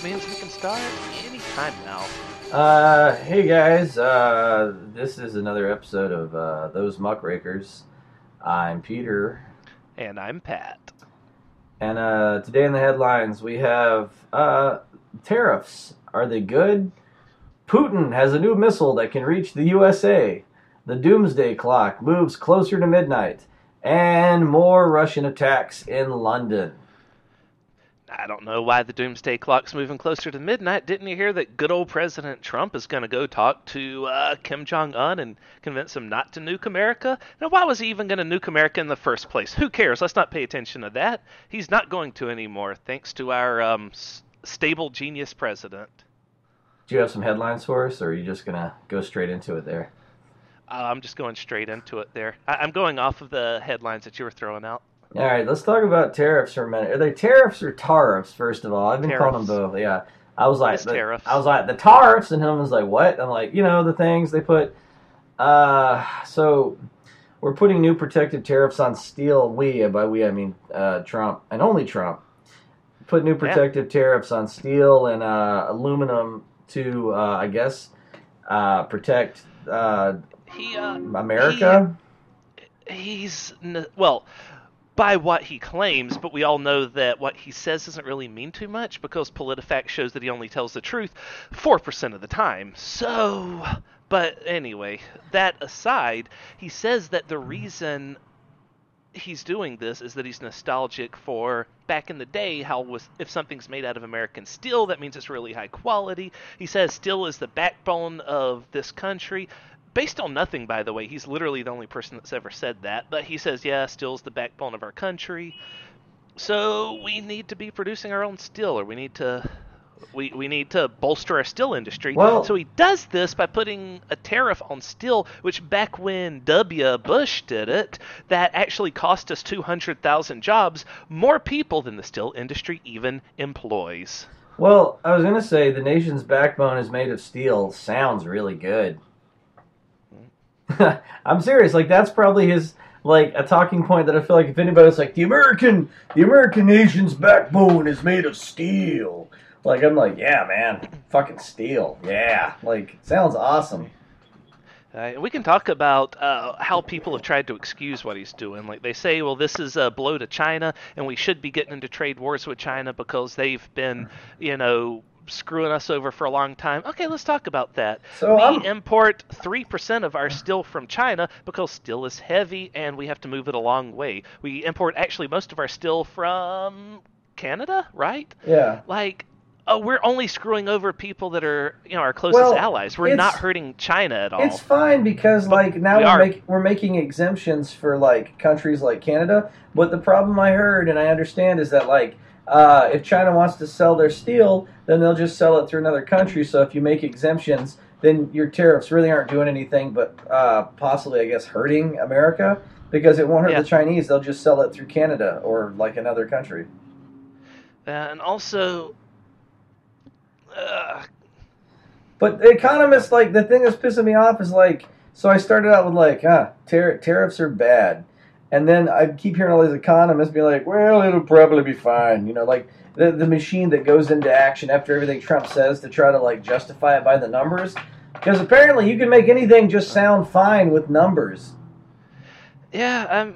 that means we can start anytime now. Uh, hey guys, uh, this is another episode of uh, Those Muckrakers. I'm Peter, And I'm Pat. and uh, today in the headlines we have uh, tariffs. Are they good? Putin has a new missile that can reach the USA. The doomsday clock moves closer to midnight. And more Russian attacks in London. I don't know why the doomsday clock's moving closer to midnight. Didn't you hear that good old President Trump is going to go talk to uh, Kim Jong Un and convince him not to nuke America? Now, why was he even going to nuke America in the first place? Who cares? Let's not pay attention to that. He's not going to anymore, thanks to our um, s- stable genius president. Do you have some headlines for us, or are you just gonna go straight into it there? Uh, I'm just going straight into it there. I- I'm going off of the headlines that you were throwing out. All right, let's talk about tariffs for a minute. Are they tariffs or tariffs? First of all, I've been calling them both. Yeah, I was like, the- tariffs. I was like the tariffs, and him was like, what? I'm like, you know, the things they put. Uh, so we're putting new protective tariffs on steel. We, by we, I mean uh, Trump and only Trump. Put new protective tariffs on steel and uh, aluminum to, uh, I guess, uh, protect uh, He, uh, America. he's well by what he claims but we all know that what he says doesn't really mean too much because politifact shows that he only tells the truth 4% of the time so but anyway that aside he says that the reason he's doing this is that he's nostalgic for back in the day how was if something's made out of American steel that means it's really high quality. He says steel is the backbone of this country. Based on nothing by the way, he's literally the only person that's ever said that, but he says yeah, steel's the backbone of our country. So we need to be producing our own steel or we need to we, we need to bolster our steel industry. Well- so he does this by putting a tariff on steel, which back when W. Bush did it, that actually cost us 200,000 jobs, more people than the steel industry even employs. Well, I was gonna say the nation's backbone is made of steel. Sounds really good. I'm serious. Like that's probably his like a talking point that I feel like if anybody's like the American, the American nation's backbone is made of steel. Like I'm like, yeah, man, fucking steel. Yeah, like sounds awesome. Uh, we can talk about uh, how people have tried to excuse what he's doing. Like they say, well, this is a blow to China, and we should be getting into trade wars with China because they've been, you know, screwing us over for a long time. Okay, let's talk about that. So we I'm- import three percent of our steel from China because steel is heavy and we have to move it a long way. We import actually most of our steel from Canada, right? Yeah. Like. Oh, we're only screwing over people that are, you know, our closest Well, allies. We're not hurting China at all. It's fine because like now we are. make, we're making exemptions for like countries like Canada. But the problem I heard and I understand is that like uh, if China wants to sell their steel, then they'll just sell it through another country. So if you make exemptions, then your tariffs really aren't doing anything but uh, possibly, I guess, hurting America because it won't hurt Yeah. the Chinese. They'll just sell it through Canada or like another country. and also, uh, But the economists, like, the thing that's pissing me off is like, so I started out with like, ah, tar- tariffs are bad, and then I keep hearing all these economists be like, well, it'll probably be fine, you know, like the the machine that goes into action after everything Trump says to try to like justify it by the numbers, because apparently you can make anything just sound fine with numbers. yeah, um,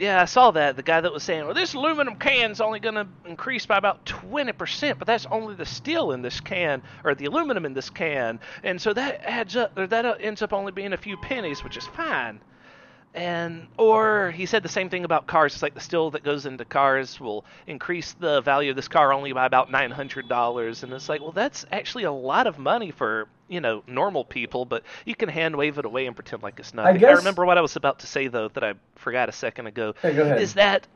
yeah, I saw that. The guy that was saying, well, this aluminum can's only going to increase by about 20%, but that's only the steel in this can, or the aluminum in this can. And so that adds up, or that uh, ends up only being a few pennies, which is fine. And, or he said the same thing about cars. It's like the steel that goes into cars will increase the value of this car only by about $900. And it's like, well, that's actually a lot of money for, you know, normal people, but you can hand wave it away and pretend like it's nothing. I guess- remember what I was about to say, though, that I forgot a second ago. Hey, go ahead. Is that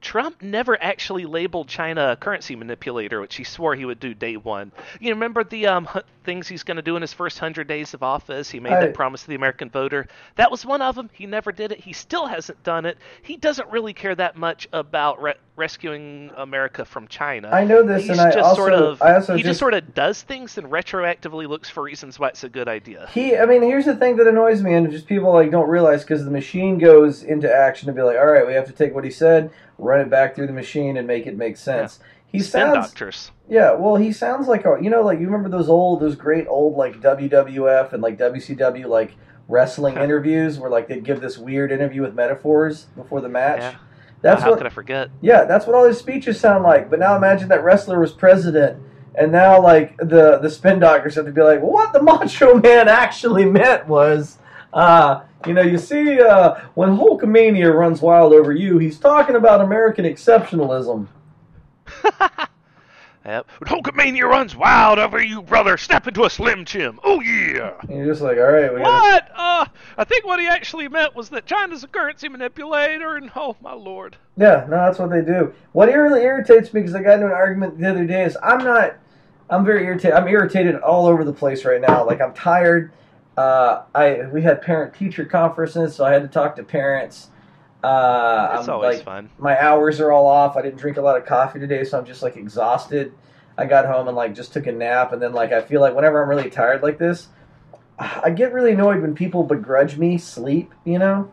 Trump never actually labeled China a currency manipulator, which he swore he would do day one. You remember the um, things he's going to do in his first hundred days of office? He made I- that promise to the American voter. That was one of them. He never did it. He still hasn't done it. He doesn't really care that much about re- rescuing America from China. I know this, He's and I just also, sort of I also he just just sort of does things and retroactively looks for reasons why it's a good idea. He, I mean, here's the thing that annoys me, and just people like don't realize because the machine goes into action to be like, all right, we have to take what he said, run it back through the machine, and make it make sense. he Spin sounds doctors. yeah. Well, he sounds like a you know like you remember those old those great old like WWF and like WCW like wrestling interviews where like they'd give this weird interview with metaphors before the match. Yeah. That's How what could I forget? Yeah, that's what all his speeches sound like. But now imagine that wrestler was president, and now like the the spin doctors have to be like, well, what the Macho Man actually meant was, uh, you know, you see, uh, when Hulkamania runs wild over you, he's talking about American exceptionalism. Yep. Hulkamania runs wild over you, brother, Snap into a Slim Jim. Oh yeah. And you're just like, all right, we gotta, What? Uh, I think what he actually meant was that China's a currency manipulator, and oh my lord. yeah, no, that's what they do. What really irritates me because I got into an argument the other day is I'm not, I'm very irritated. I'm irritated all over the place right now. Like I'm tired. Uh, I we had parent teacher conferences, so I had to talk to parents. Uh, That's I'm always like, fun. my hours are all off. I didn't drink a lot of coffee today, so I'm just like exhausted. I got home and like just took a nap, and then like I feel like whenever I'm really tired like this, I get really annoyed when people begrudge me sleep. You know,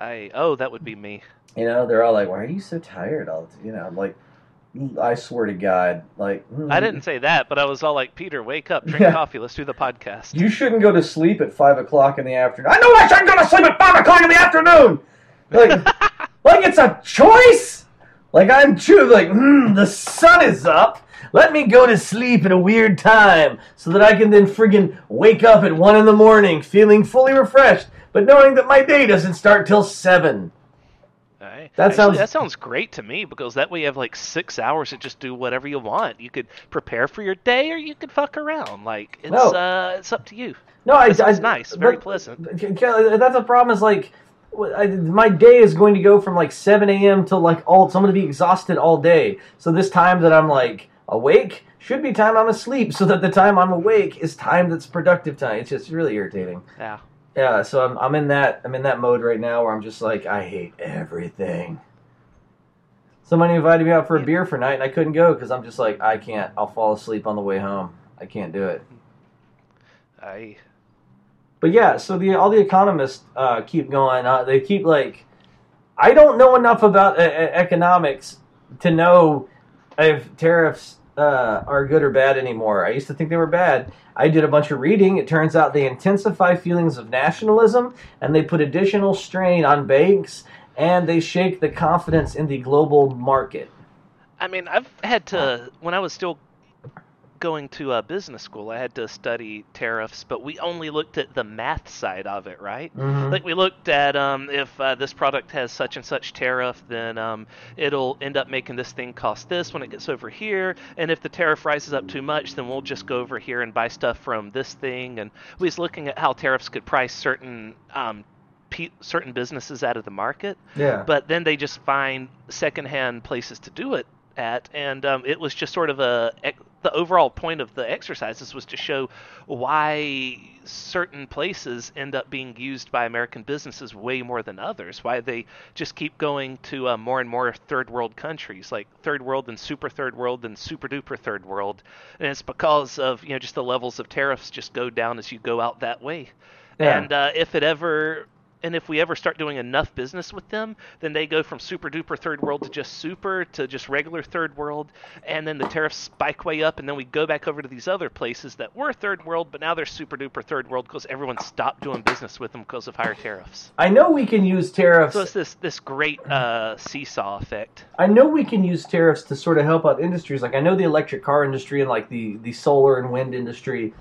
I oh, that would be me. you know they're all like, "Why are you so tired?" All the- you know, I'm like, I swear to God, like mm, I didn't say that, but I was all like, Peter, wake up, drink Yeah. coffee, let's do the podcast. You shouldn't go to sleep at five o'clock in the afternoon. I know I shouldn't go to sleep at five o'clock in the afternoon. Like, like it's a choice. Like I'm true. Like hmm, the sun is up. Let me go to sleep at a weird time so that I can then friggin' wake up at one in the morning feeling fully refreshed, but knowing that my day doesn't start till seven. Right. That Actually, sounds- that sounds great to me because that way you have like six hours to just do whatever you want. You could prepare for your day, or you could fuck around. Like it's No. uh, it's up to you. No, I, That I- nice, very but- pleasant. That's the problem. Is like, I, my day is going to go from like seven a.m. till like all. So I'm going to be exhausted all day. So this time that I'm like awake should be time I'm asleep. So that the time I'm awake is time that's productive time. It's just really irritating. Yeah. Yeah. So I'm I'm in that I'm in that mode right now where I'm just like I hate everything. Somebody invited me out for a beer for night and I couldn't go because I'm just like I can't. I'll fall asleep on the way home. I can't do it. I But yeah, so the all the economists uh, keep going. Uh, they keep like, I don't know enough about uh, economics to know if tariffs uh, are good or bad anymore. I used to think they were bad. I did a bunch of reading. It turns out they intensify feelings of nationalism and they put additional strain on banks and they shake the confidence in the global market. I mean, I've had to when I was still going to uh, business school, I had to study tariffs, but we only looked at the math side of it, right? Mhm. Like we looked at um, if uh, this product has such and such tariff, then um, it'll end up making this thing cost this when it gets over here. And if the tariff rises up too much, then we'll just go over here and buy stuff from this thing. And we was looking at how tariffs could price certain um, pe- certain businesses out of the market Yeah. but then they just find secondhand places to do it at and um, it was just sort of a the overall point of the exercises was to show why certain places end up being used by American businesses way more than others. Why they just keep going to uh, more and more third world countries, like third world and super third world and super duper third world, and it's because of you know just the levels of tariffs just go down as you go out that way. Yeah. And uh, if it ever and if we ever start doing enough business with them, then they go from super duper third world to just super to just regular third world, and then the tariffs spike way up, and then we go back over to these other places that were third world, but now they're super duper third world because everyone stopped doing business with them because of higher tariffs. I know we can use tariffs. So it's this this great uh, seesaw effect. I know we can use tariffs to sort of help out industries. Like I know the electric car industry and like the, the solar and wind industry,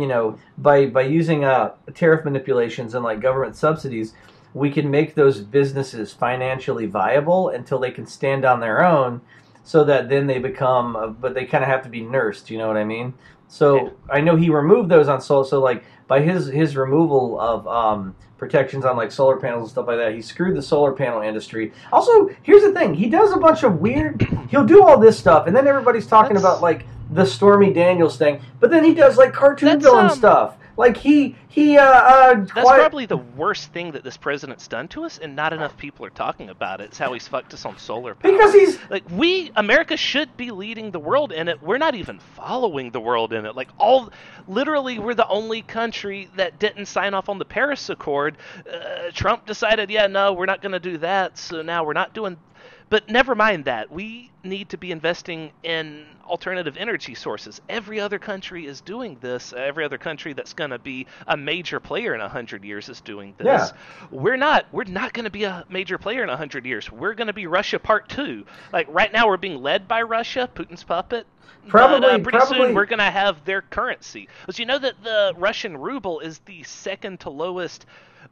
you know, by by using uh, tariff manipulations and like government subsidies, we can make those businesses financially viable until they can stand on their own, so that then they become. Uh, but they kind of have to be nursed. You know what I mean? So Yeah. I know he removed those on solar. So like by his his removal of um, protections on like solar panels and stuff like that, he screwed the solar panel industry. Also, here's the thing: he does a bunch of weird. He'll do all this stuff, and then everybody's talking That's- about like the Stormy Daniels thing. But then he does like cartoon That's, villain um, stuff. Like he he uh, uh That's quiet- probably the worst thing that this president's done to us, and not enough people are talking about it. It's how he's fucked us on solar power. because he's like we America should be leading the world in it. We're not even following the world in it. Like all literally we're the only country that didn't sign off on the Paris Accord. Uh, Trump decided, yeah, no, we're not going to do that. So now we're not doing But never mind that. We need to be investing in alternative energy sources. Every other country is doing this. Every other country that's going to be a major player in 100 years is doing this. Yeah. We're not. We're not going to be a major player in 100 years. We're going to be Russia part 2. Like right now we're being led by Russia, Putin's puppet. Probably- but, uh, pretty probably- soon we're going to have their currency. Because you know that the Russian ruble is the second to lowest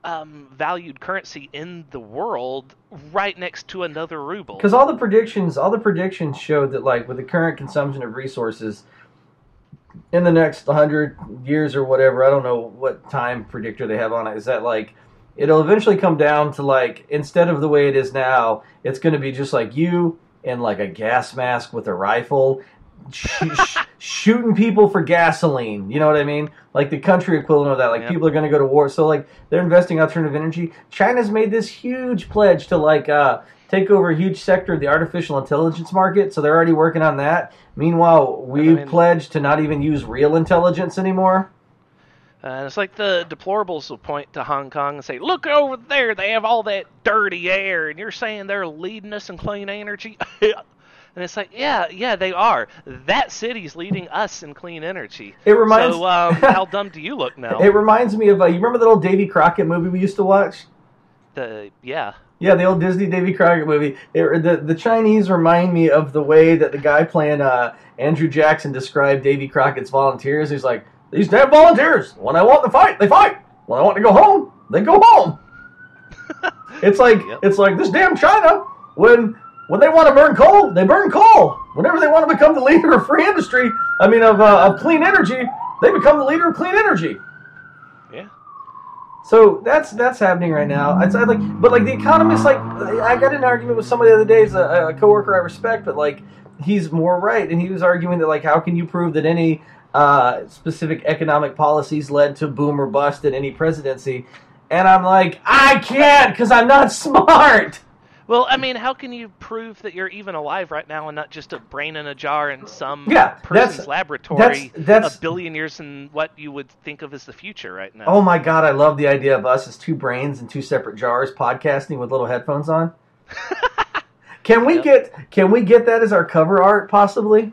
um, valued currency in the world, right next to another ruble. Because all the predictions, all the predictions showed that like with the current consumption of resources, in the next hundred years or whatever, I don't know what time predictor they have on it. Is that like it'll eventually come down to like instead of the way it is now, it's going to be just like you in like a gas mask with a rifle. Sh- sh- shooting people for gasoline, you know what I mean? Like the country equivalent of that. Like Yep. people are going to go to war, so like they're investing alternative energy. China's made this huge pledge to like uh, take over a huge sector of the artificial intelligence market, so they're already working on that. Meanwhile, we I mean- pledged to not even use real intelligence anymore. Uh, and it's like the deplorables will point to Hong Kong and say, "Look over there, they have all that dirty air, and you're saying they're leading us in clean energy." and it's like, yeah, yeah, they are. That city's leading us in clean energy. It reminds- So, um, how dumb do you look now? It reminds me of uh, you remember that old Davy Crockett movie we used to watch? the yeah, Yeah, the old Disney Davy Crockett movie. It, the the Chinese remind me of the way that the guy playing uh, Andrew Jackson described Davy Crockett's volunteers. He's like, these damn volunteers. When I want to fight, they fight. When I want to go home, they go home. it's like Yep. it's like this damn China. When when they want to burn coal, they burn coal. Whenever they want to become the leader of free industry, I mean of uh, of clean energy, they become the leader of clean energy. yeah. So that's that's happening right now. It's I like, but like the economist, like I got in an argument with somebody the other day, is a, a coworker I respect, but like he's more right, and he was arguing that like how can you prove that any uh, specific economic policies led to boom or bust in any presidency? And I'm like, I can't because I'm not smart. Well, I mean, how can you prove that you're even alive right now and not just a brain in a jar in some Yeah, that's- person's laboratory that's- that's- a billion years in what you would think of as the future right now? Oh my god, I love the idea of us as two brains in two separate jars podcasting with little headphones on. can we Yep. get can we get that as our cover art possibly?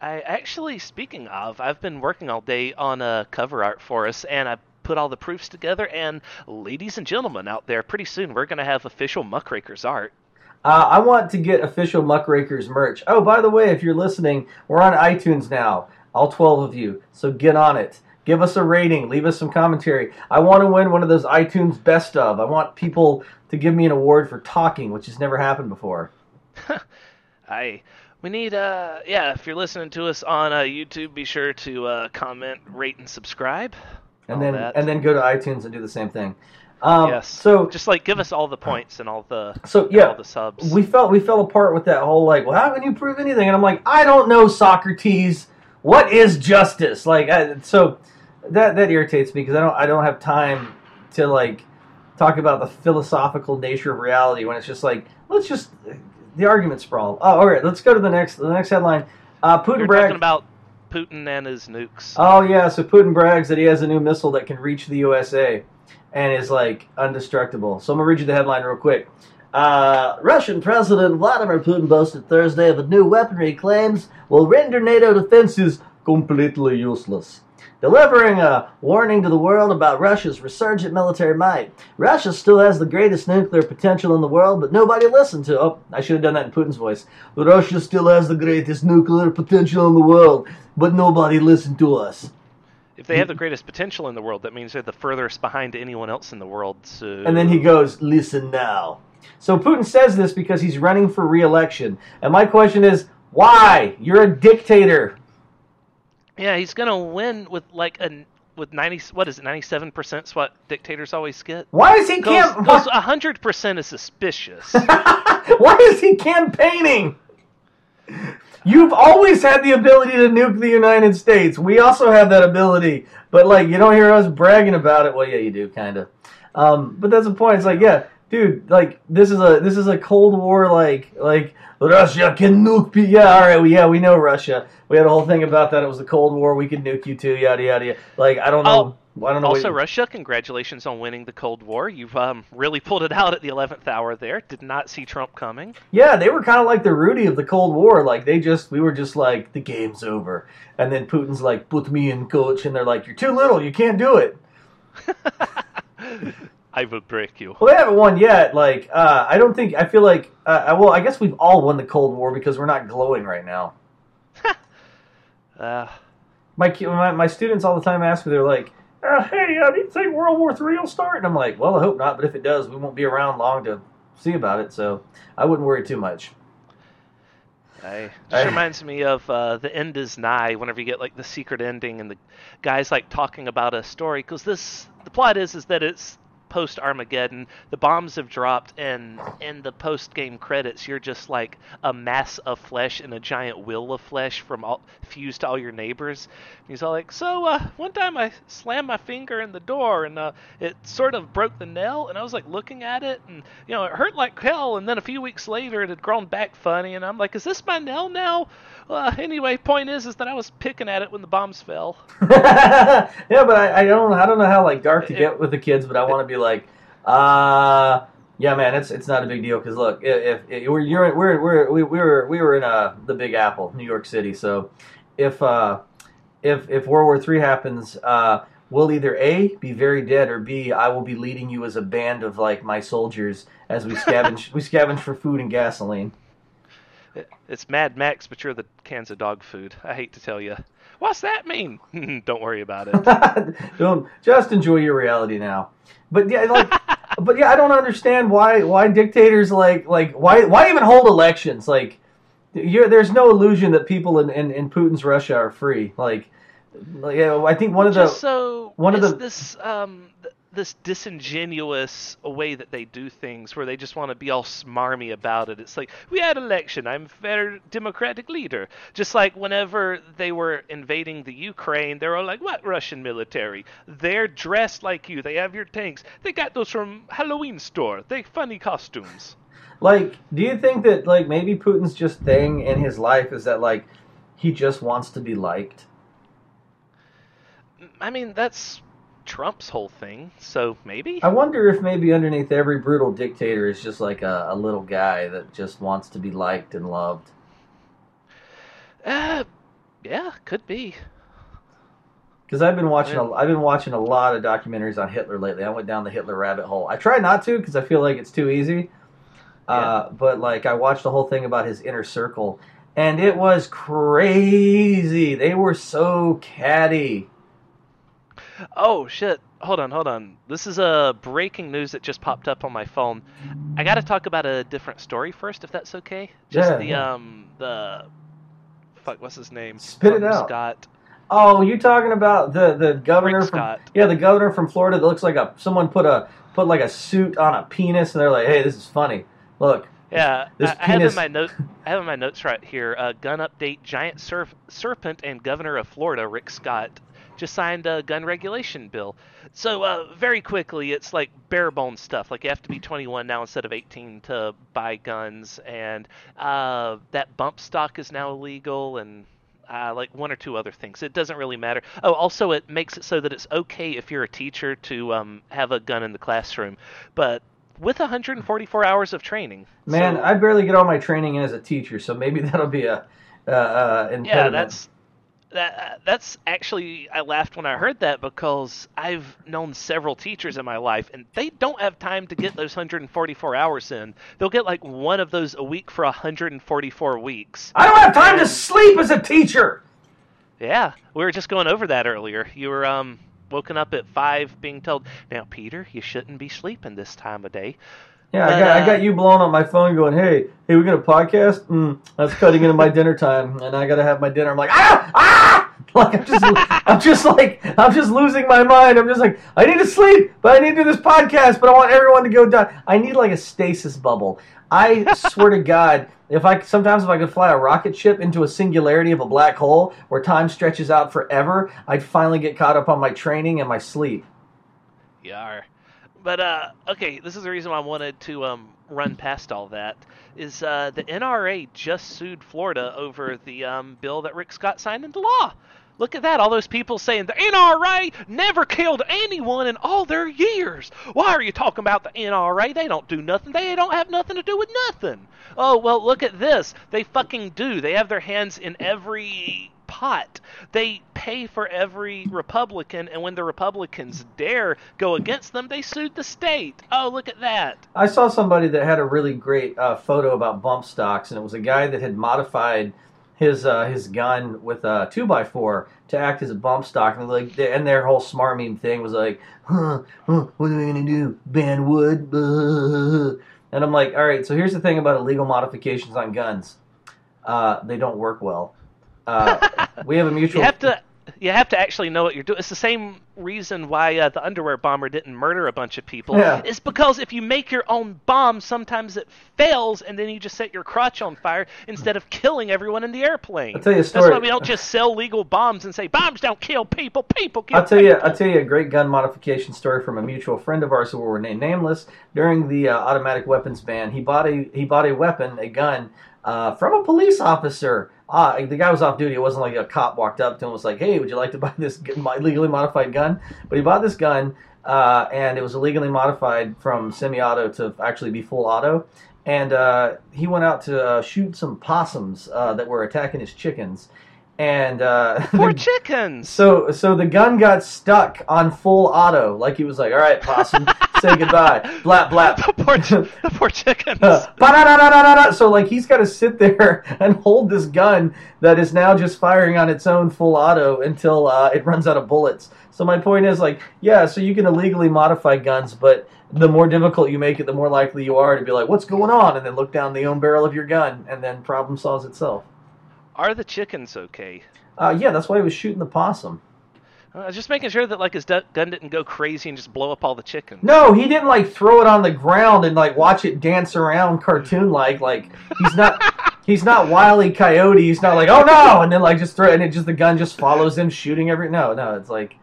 I actually, speaking of, I've been working all day on a cover art for us, and I put all the proofs together. And ladies and gentlemen out there, pretty soon we're going to have official Muckrakers art. Uh, I want to get official Muckrakers merch. Oh, by the way, if you're listening, we're on iTunes now, all 12 of you. So get on it. Give us a rating. Leave us some commentary. I want to win one of those iTunes best of. I want people to give me an award for talking, which has never happened before. I we need uh yeah. If you're listening to us on uh, YouTube, be sure to uh, comment, rate, and subscribe. And then that. and then go to iTunes and do the same thing. Um, yes. So just like give us all the points and all the so yeah, all the subs. we felt we fell apart with that whole like, well, how can you prove anything? And I'm like, I don't know, Socrates. What is justice? Like, I, so that that irritates me because I don't I don't have time to like talk about the philosophical nature of reality when it's just like let's just the argument sprawl. Oh, all right, let's go to the next the next headline. Uh, Putin We're bragged. talking about Putin and his nukes. Oh yeah, so Putin brags that he has a new missile that can reach the USA and is like indestructible. So I'm gonna read you the headline real quick. Uh, Russian President Vladimir Putin boasted Thursday of a new weaponry claims will render NATO defenses completely useless. Delivering a warning to the world about Russia's resurgent military might. Russia still has the greatest nuclear potential in the world, but nobody listened to. Oh, I should have done that in Putin's voice. Russia still has the greatest nuclear potential in the world, but nobody listened to us. If they have the greatest potential in the world, that means they're the furthest behind anyone else in the world. So And then he goes, listen now. So Putin says this because he's running for re-election. And my question is, why? You're a dictator. Yeah, he's gonna win with like a with ninety what is it ninety seven percent? What dictators always get. Why is he camp? Hundred percent is suspicious. Why is he campaigning? You've always had the ability to nuke the United States. We also have that ability, but like you don't hear us bragging about it. Well, yeah, you do, kind of. Um, but that's the point. It's like, yeah, dude, like this is a this is a Cold War like like Russia can nuke me. Yeah, all right, we, yeah, we know Russia. We had a whole thing about that. It was the Cold War. We could nuke you too. Yada yada. yada. Like I don't know. I don't know. Also, what, Russia, congratulations on winning the Cold War. You've um, really pulled it out at the 11th hour there. Did not see Trump coming. yeah, they were kind of like the Rudy of the Cold War. Like they just we were just like the game's over, and then Putin's like put me in, coach, and they're like you're too little. You can't do it. I will break you. Well, they haven't won yet. Like, uh, I don't think. I feel like. Uh, well, I guess we've all won the Cold War because we're not glowing right now. Uh, My, my my students all the time ask me. They're like, uh, "Hey, uh, do you think World War Three will start?" And I'm like, "Well, I hope not. But if it does, we won't be around long to see about it. So I wouldn't worry too much." I, I- reminds me of uh, the end is nigh. Whenever you get like the secret ending and the guys like talking about a story, because this the plot is is that it's post Armageddon. The bombs have dropped, and in the post game credits, you're just like a mass of flesh and a giant will of flesh from all fused to all your neighbors. And he's all like, "So uh, one time I slammed my finger in the door, and uh, it sort of broke the nail, and I was like looking at it, and you know it hurt like hell. And then a few weeks later, it had grown back funny, and I'm like, is this my nail now? Uh, anyway, point is, is that I was picking at it when the bombs fell. yeah, but I, I don't I don't know how like dark to It- get with the kids, but I want to be like, uh, yeah, man, it's it's not a big deal because look, if, if we're you're we're we're we, we were we were in uh the Big Apple, New York City, so if uh if if World War Three happens, uh. We'll either A be very dead or B I will be leading you as a band of like my soldiers as we scavenge we scavenge for food and gasoline. It's Mad Max, but you're the cans of dog food. I hate to tell you. What's that mean? Don't worry about it. just enjoy your reality now. But yeah, like, but yeah, I don't understand why why dictators like like why why even hold elections? Like, you're, there's no illusion that people in, in, in Putin's Russia are free. Like, like, yeah, I think one of the Just so one of the- this um this disingenuous way that they do things, where they just want to be all smarmy about it. It's like we had election. I'm fair democratic leader. Just like whenever they were invading the Ukraine, they were all like, "What Russian military? They're dressed like you. They have your tanks. They got those from Halloween store. They funny costumes." like. Do you think that like maybe Putin's just thing in his life is that like he just wants to be liked? I mean, that's Trump's whole thing. So maybe. I wonder if maybe underneath every brutal dictator is just like a, a little guy that just wants to be liked and loved. Uh, yeah, could be. Because I've been watching, a, Yeah. I've been watching a lot of documentaries on Hitler lately. I went down the Hitler rabbit hole. I try not to because I feel like it's too easy. Uh, but like I watched the whole thing about his inner circle, and it was crazy. They were so catty. Oh shit! Hold on, hold on. This is a breaking news that just popped up on my phone. I got to talk about a different story first, if that's okay. Just Yeah, the um the fuck, what's his name? Spit it out. Scott. Oh, you talking about the the governor Rick from Scott. yeah the governor from Florida that looks like a someone put a put like a suit on a penis and they're like, hey, this is funny. Look, Yeah, This I, I have in my note. I have in my notes right here. Uh, gun update: Giant surf, serpent and governor of Florida, Rick Scott, just signed a gun regulation bill. So uh, very quickly, it's like bare bones stuff. Like you have to be 21 now instead of 18 to buy guns, and uh, that bump stock is now illegal, and uh, like one or two other things. It doesn't really matter. Oh, also it makes it so that it's okay if you're a teacher to um, have a gun in the classroom, but with 144 hours of training. man, So- I barely get all my training in as a teacher, so maybe that'll be a uh, uh, impediment. yeah, that's that. That's actually I laughed when I heard that because I've known several teachers in my life, and they don't have time to get those 144 hours in. They'll get like one of those a week for 144 weeks. I don't have time to sleep as a teacher. Yeah, we were just going over that earlier. You were um woken up at five, being told, "Now, Peter, you shouldn't be sleeping this time of day." Yeah, I But, got I uh, got you blowing on my phone, going, "Hey, hey, we got a podcast? Mm, that's cutting into my dinner time, and I got to have my dinner." I'm like, ah, ah! Like I'm just, I'm just like, I'm just losing my mind. I'm just like, I need to sleep, but I need to do this podcast, but I want everyone to go down. I need like a stasis bubble. I swear to God, if I sometimes if I could fly a rocket ship into a singularity of a black hole where time stretches out forever, I'd finally get caught up on my training and my sleep. You are. But uh, okay, this is the reason why I wanted to um, run past all that. Is uh, the NRA just sued Florida over the um, bill that Rick Scott signed into law? Look at that! All those people saying the NRA never killed anyone in all their years. Why are you talking about the NRA? They don't do nothing. They don't have nothing to do with nothing. Oh well, look at this. They fucking do. They have their hands in every pot. They pay for every Republican, and when the Republicans dare go against them, they sued the state. Oh, look at that. I saw somebody that had a really great uh, photo about bump stocks, and it was a guy that had modified his uh, his gun with a two by four to act as a bump stock, and like and their whole smart meme thing was like, huh, huh, what are we gonna do? Ban wood? And I'm like, all right. So here's the thing about illegal modifications on guns, uh, they don't work well. Uh, we have a mutual. You have to you have to actually know what you're doing. It's the same reason why uh, the underwear bomber didn't murder a bunch of people. Yeah. It's because if you make your own bomb, sometimes it fails, and then you just set your crotch on fire instead of killing everyone in the airplane. I'll tell you a story. That's why we don't just sell legal bombs and say bombs don't kill people. People kill. I'll tell you. I'll tell you a great gun modification story from a mutual friend of ours who will remain nameless. During the uh, automatic weapons ban, he bought a he bought a weapon, a gun, uh, from a police officer. Uh, the guy was off duty. It wasn't like a cop walked up to him and was like, "Hey, would you like to buy this legally modified gun?" But he bought this gun, uh, and it was illegally modified from semi-auto to actually be full auto. And uh, he went out to uh, shoot some possums uh, that were attacking his chickens. And uh, Poor chickens. so so the gun got stuck on full auto, like he was like, "All right, possum, say goodbye." Blap blap. the poor, the poor chickens. Uh. So like he's got to sit there and hold this gun that is now just firing on its own full auto until uh, it runs out of bullets. So my point is like, yeah, so you can illegally modify guns, but the more difficult you make it, the more likely you are to be like, "What's going on?" and then look down the own barrel of your gun, and then problem solves itself. Are the chickens okay? Uh, yeah, that's why he was shooting the possum. Uh, just making sure that like his gun didn't go crazy and just blow up all the chickens. No, he didn't like throw it on the ground and like watch it dance around cartoon like. Like he's not he's not wily coyote. He's not like oh no, and then like just throw and it just the gun just follows him shooting every. No, no, it's like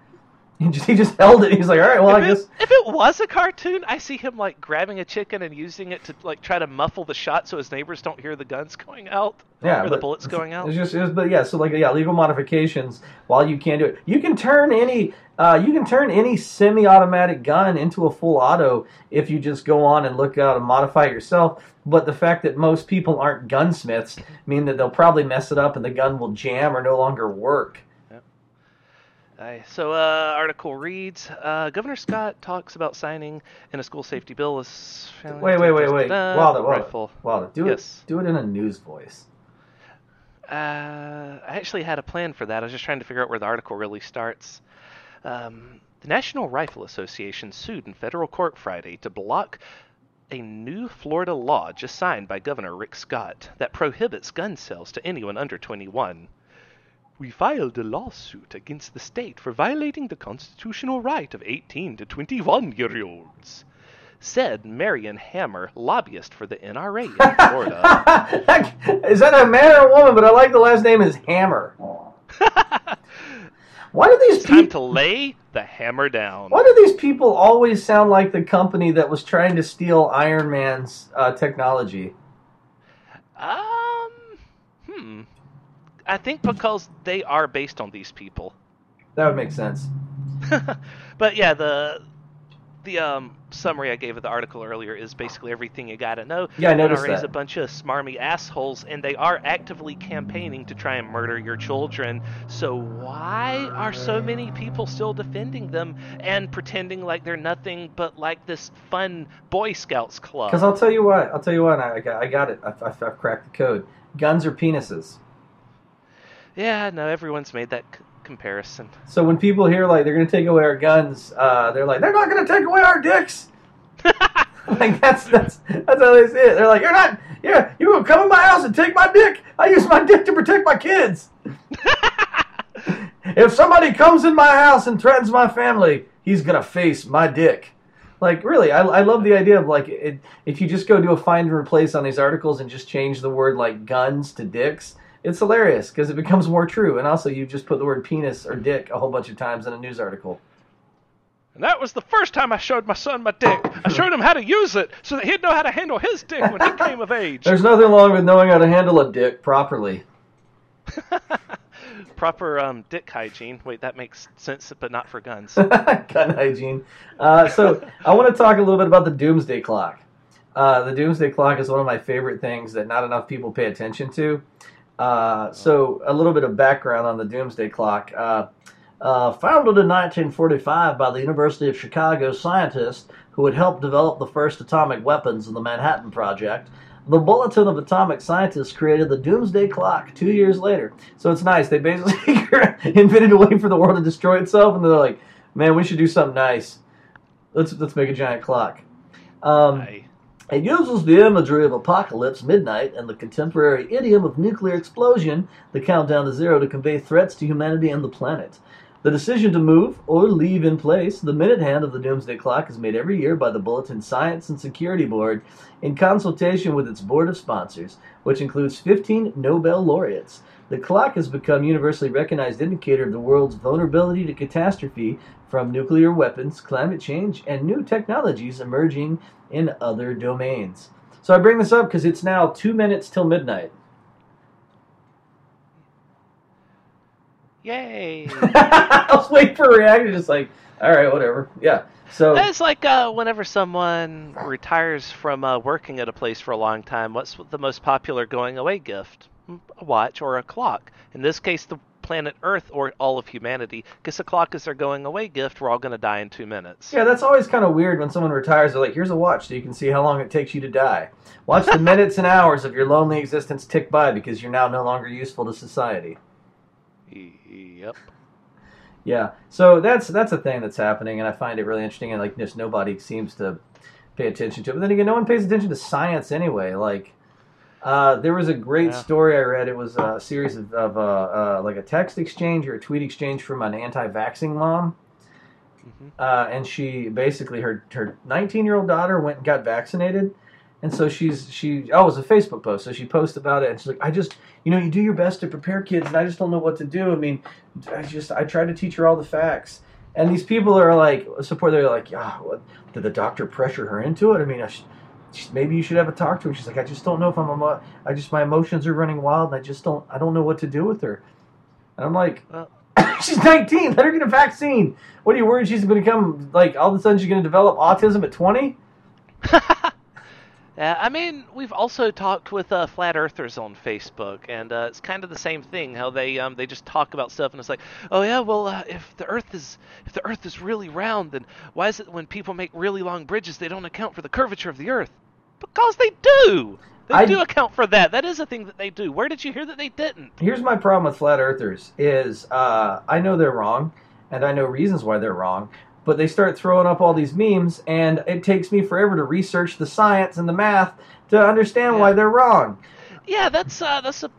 he just, he just held it. He's like all right, well I if, guess if it was a cartoon, I see him like grabbing a chicken and using it to like try to muffle the shot so his neighbors don't hear the guns going out yeah, or the bullets going out. It's just, it's, but yeah, so like yeah, legal modifications. While you can do it, you can turn any uh, you can turn any semi-automatic gun into a full auto if you just go on and look out and modify it yourself. But the fact that most people aren't gunsmiths mean that they'll probably mess it up and the gun will jam or no longer work. So, uh, article reads: uh, Governor Scott talks about signing in a school safety bill. Is Wait, wait, wait, wait. Wilder, Wilder, rifle. Wilder, do Yes. it. Do it in a news voice. Uh, I actually had a plan for that. I was just trying to figure out where the article really starts. Um, the National Rifle Association sued in federal court Friday to block a new Florida law just signed by Governor Rick Scott that prohibits gun sales to anyone under 21. We filed a lawsuit against the state for violating the constitutional right of 18 to 21 year olds, said Marion Hammer, lobbyist for the NRA in Florida. is that a man or a woman? But I like the last name is Hammer. Why do these It's time to people? lay the hammer down. Why do these people always sound like the company that was trying to steal Iron Man's uh, technology? Um, hmm. I think because they are based on these people. That would make sense. but yeah, the the um summary I gave of the article earlier is basically everything you gotta know. Yeah, I noticed NRA is a bunch of smarmy assholes, and they are actively campaigning to try and murder your children. So why are so many people still defending them and pretending like they're nothing but like this fun Boy Scouts club? Because I'll tell you what. I'll tell you what. I got, I got it. I've, I've, I've cracked the code. Guns are penises. Yeah, no, everyone's made that c- comparison. So when people hear like they're going to take away our guns, uh, they're like, they're not going to take away our dicks. like that's that's that's how they see it. They're like, you're not. Yeah, you will come in my house and take my dick. I use my dick to protect my kids. if somebody comes in my house and threatens my family, he's gonna face my dick. Like really, I, I love the idea of like it, if you just go do a find and replace on these articles and just change the word like guns to dicks, it's hilarious because it becomes more true. And also, you just put the word penis or dick a whole bunch of times in a news article. And that was the first time I showed my son my dick. I showed him how to use it so that he'd know how to handle his dick when he came of age. There's nothing wrong with knowing how to handle a dick properly. Proper um, dick hygiene. Wait, that makes sense, but not for guns. Gun hygiene. Uh, so I want to talk a little bit about the doomsday clock. Uh, the doomsday clock is one of my favorite things that not enough people pay attention to. Uh, so a little bit of background on the doomsday clock. Uh, uh, founded in 1945 by the University of Chicago scientists who had helped develop the first atomic weapons in the Manhattan Project, the Bulletin of Atomic Scientists created the Doomsday Clock two years later. So it's nice. They basically invented a way for the world to destroy itself, and they're like, "Man, we should do something nice. Let's let's make a giant clock." Um, Aye. It uses the imagery of apocalypse, midnight, and the contemporary idiom of nuclear explosion, the countdown to zero, to convey threats to humanity and the planet. The decision to move or leave in place the minute hand of the Doomsday Clock is made every year by the Bulletin Science and Security Board in consultation with its board of sponsors, which includes 15 Nobel laureates. The clock has become universally recognized indicator of the world's vulnerability to catastrophe from nuclear weapons, climate change, and new technologies emerging in other domains. So I bring this up because it's now two minutes till midnight. Yay! I was waiting for a reaction, just like, all right, whatever. Yeah. So It's like uh, whenever someone retires from uh, working at a place for a long time, what's the most popular going away gift? A watch or a clock. In this case, the planet Earth or all of humanity because a clock is their going away gift. We're all going to die in two minutes. yeah, that's always kind of weird when someone retires. They're like, here's a watch so you can see how long it takes you to die. Watch the minutes and hours of your lonely existence tick by because you're now no longer useful to society. Yep. Yeah, so that's that's a thing that's happening, and I find it really interesting. And like, just nobody seems to pay attention to it. But then again, no one pays attention to science anyway. Like, uh, there was a great Yeah. story I read. It was a series of, of uh, uh, like a text exchange or a tweet exchange from an anti-vaxxing mom, mm-hmm. uh, and she basically her her 19 year old daughter went and got vaccinated. And so she's she oh it was a Facebook post so she posts about it and she's like I just you know you do your best to prepare kids and I just don't know what to do I mean I just I try to teach her all the facts and these people are like support they're like yeah what, did the doctor pressure her into it I mean I sh- she- maybe you should have a talk to her she's like I just don't know if I'm emo- I just my emotions are running wild and I just don't I don't know what to do with her and I'm like Well- she's 19 let her get a vaccine what are you worried she's going to come, like all of a sudden she's going to develop autism at 20 Yeah, I mean, we've also talked with uh, flat earthers on Facebook, and uh, it's kind of the same thing. How they um, they just talk about stuff, and it's like, oh yeah, well, uh, if the Earth is if the Earth is really round, then why is it when people make really long bridges, they don't account for the curvature of the Earth? Because they do. They I- do account for that. That is a thing that they do. Where did you hear that they didn't? here's my problem with flat earthers is uh, i know they're wrong and i know reasons why they're wrong but they start throwing up all these memes and it takes me forever to research the science and the math to understand why they're wrong Yeah, that's uh, that's a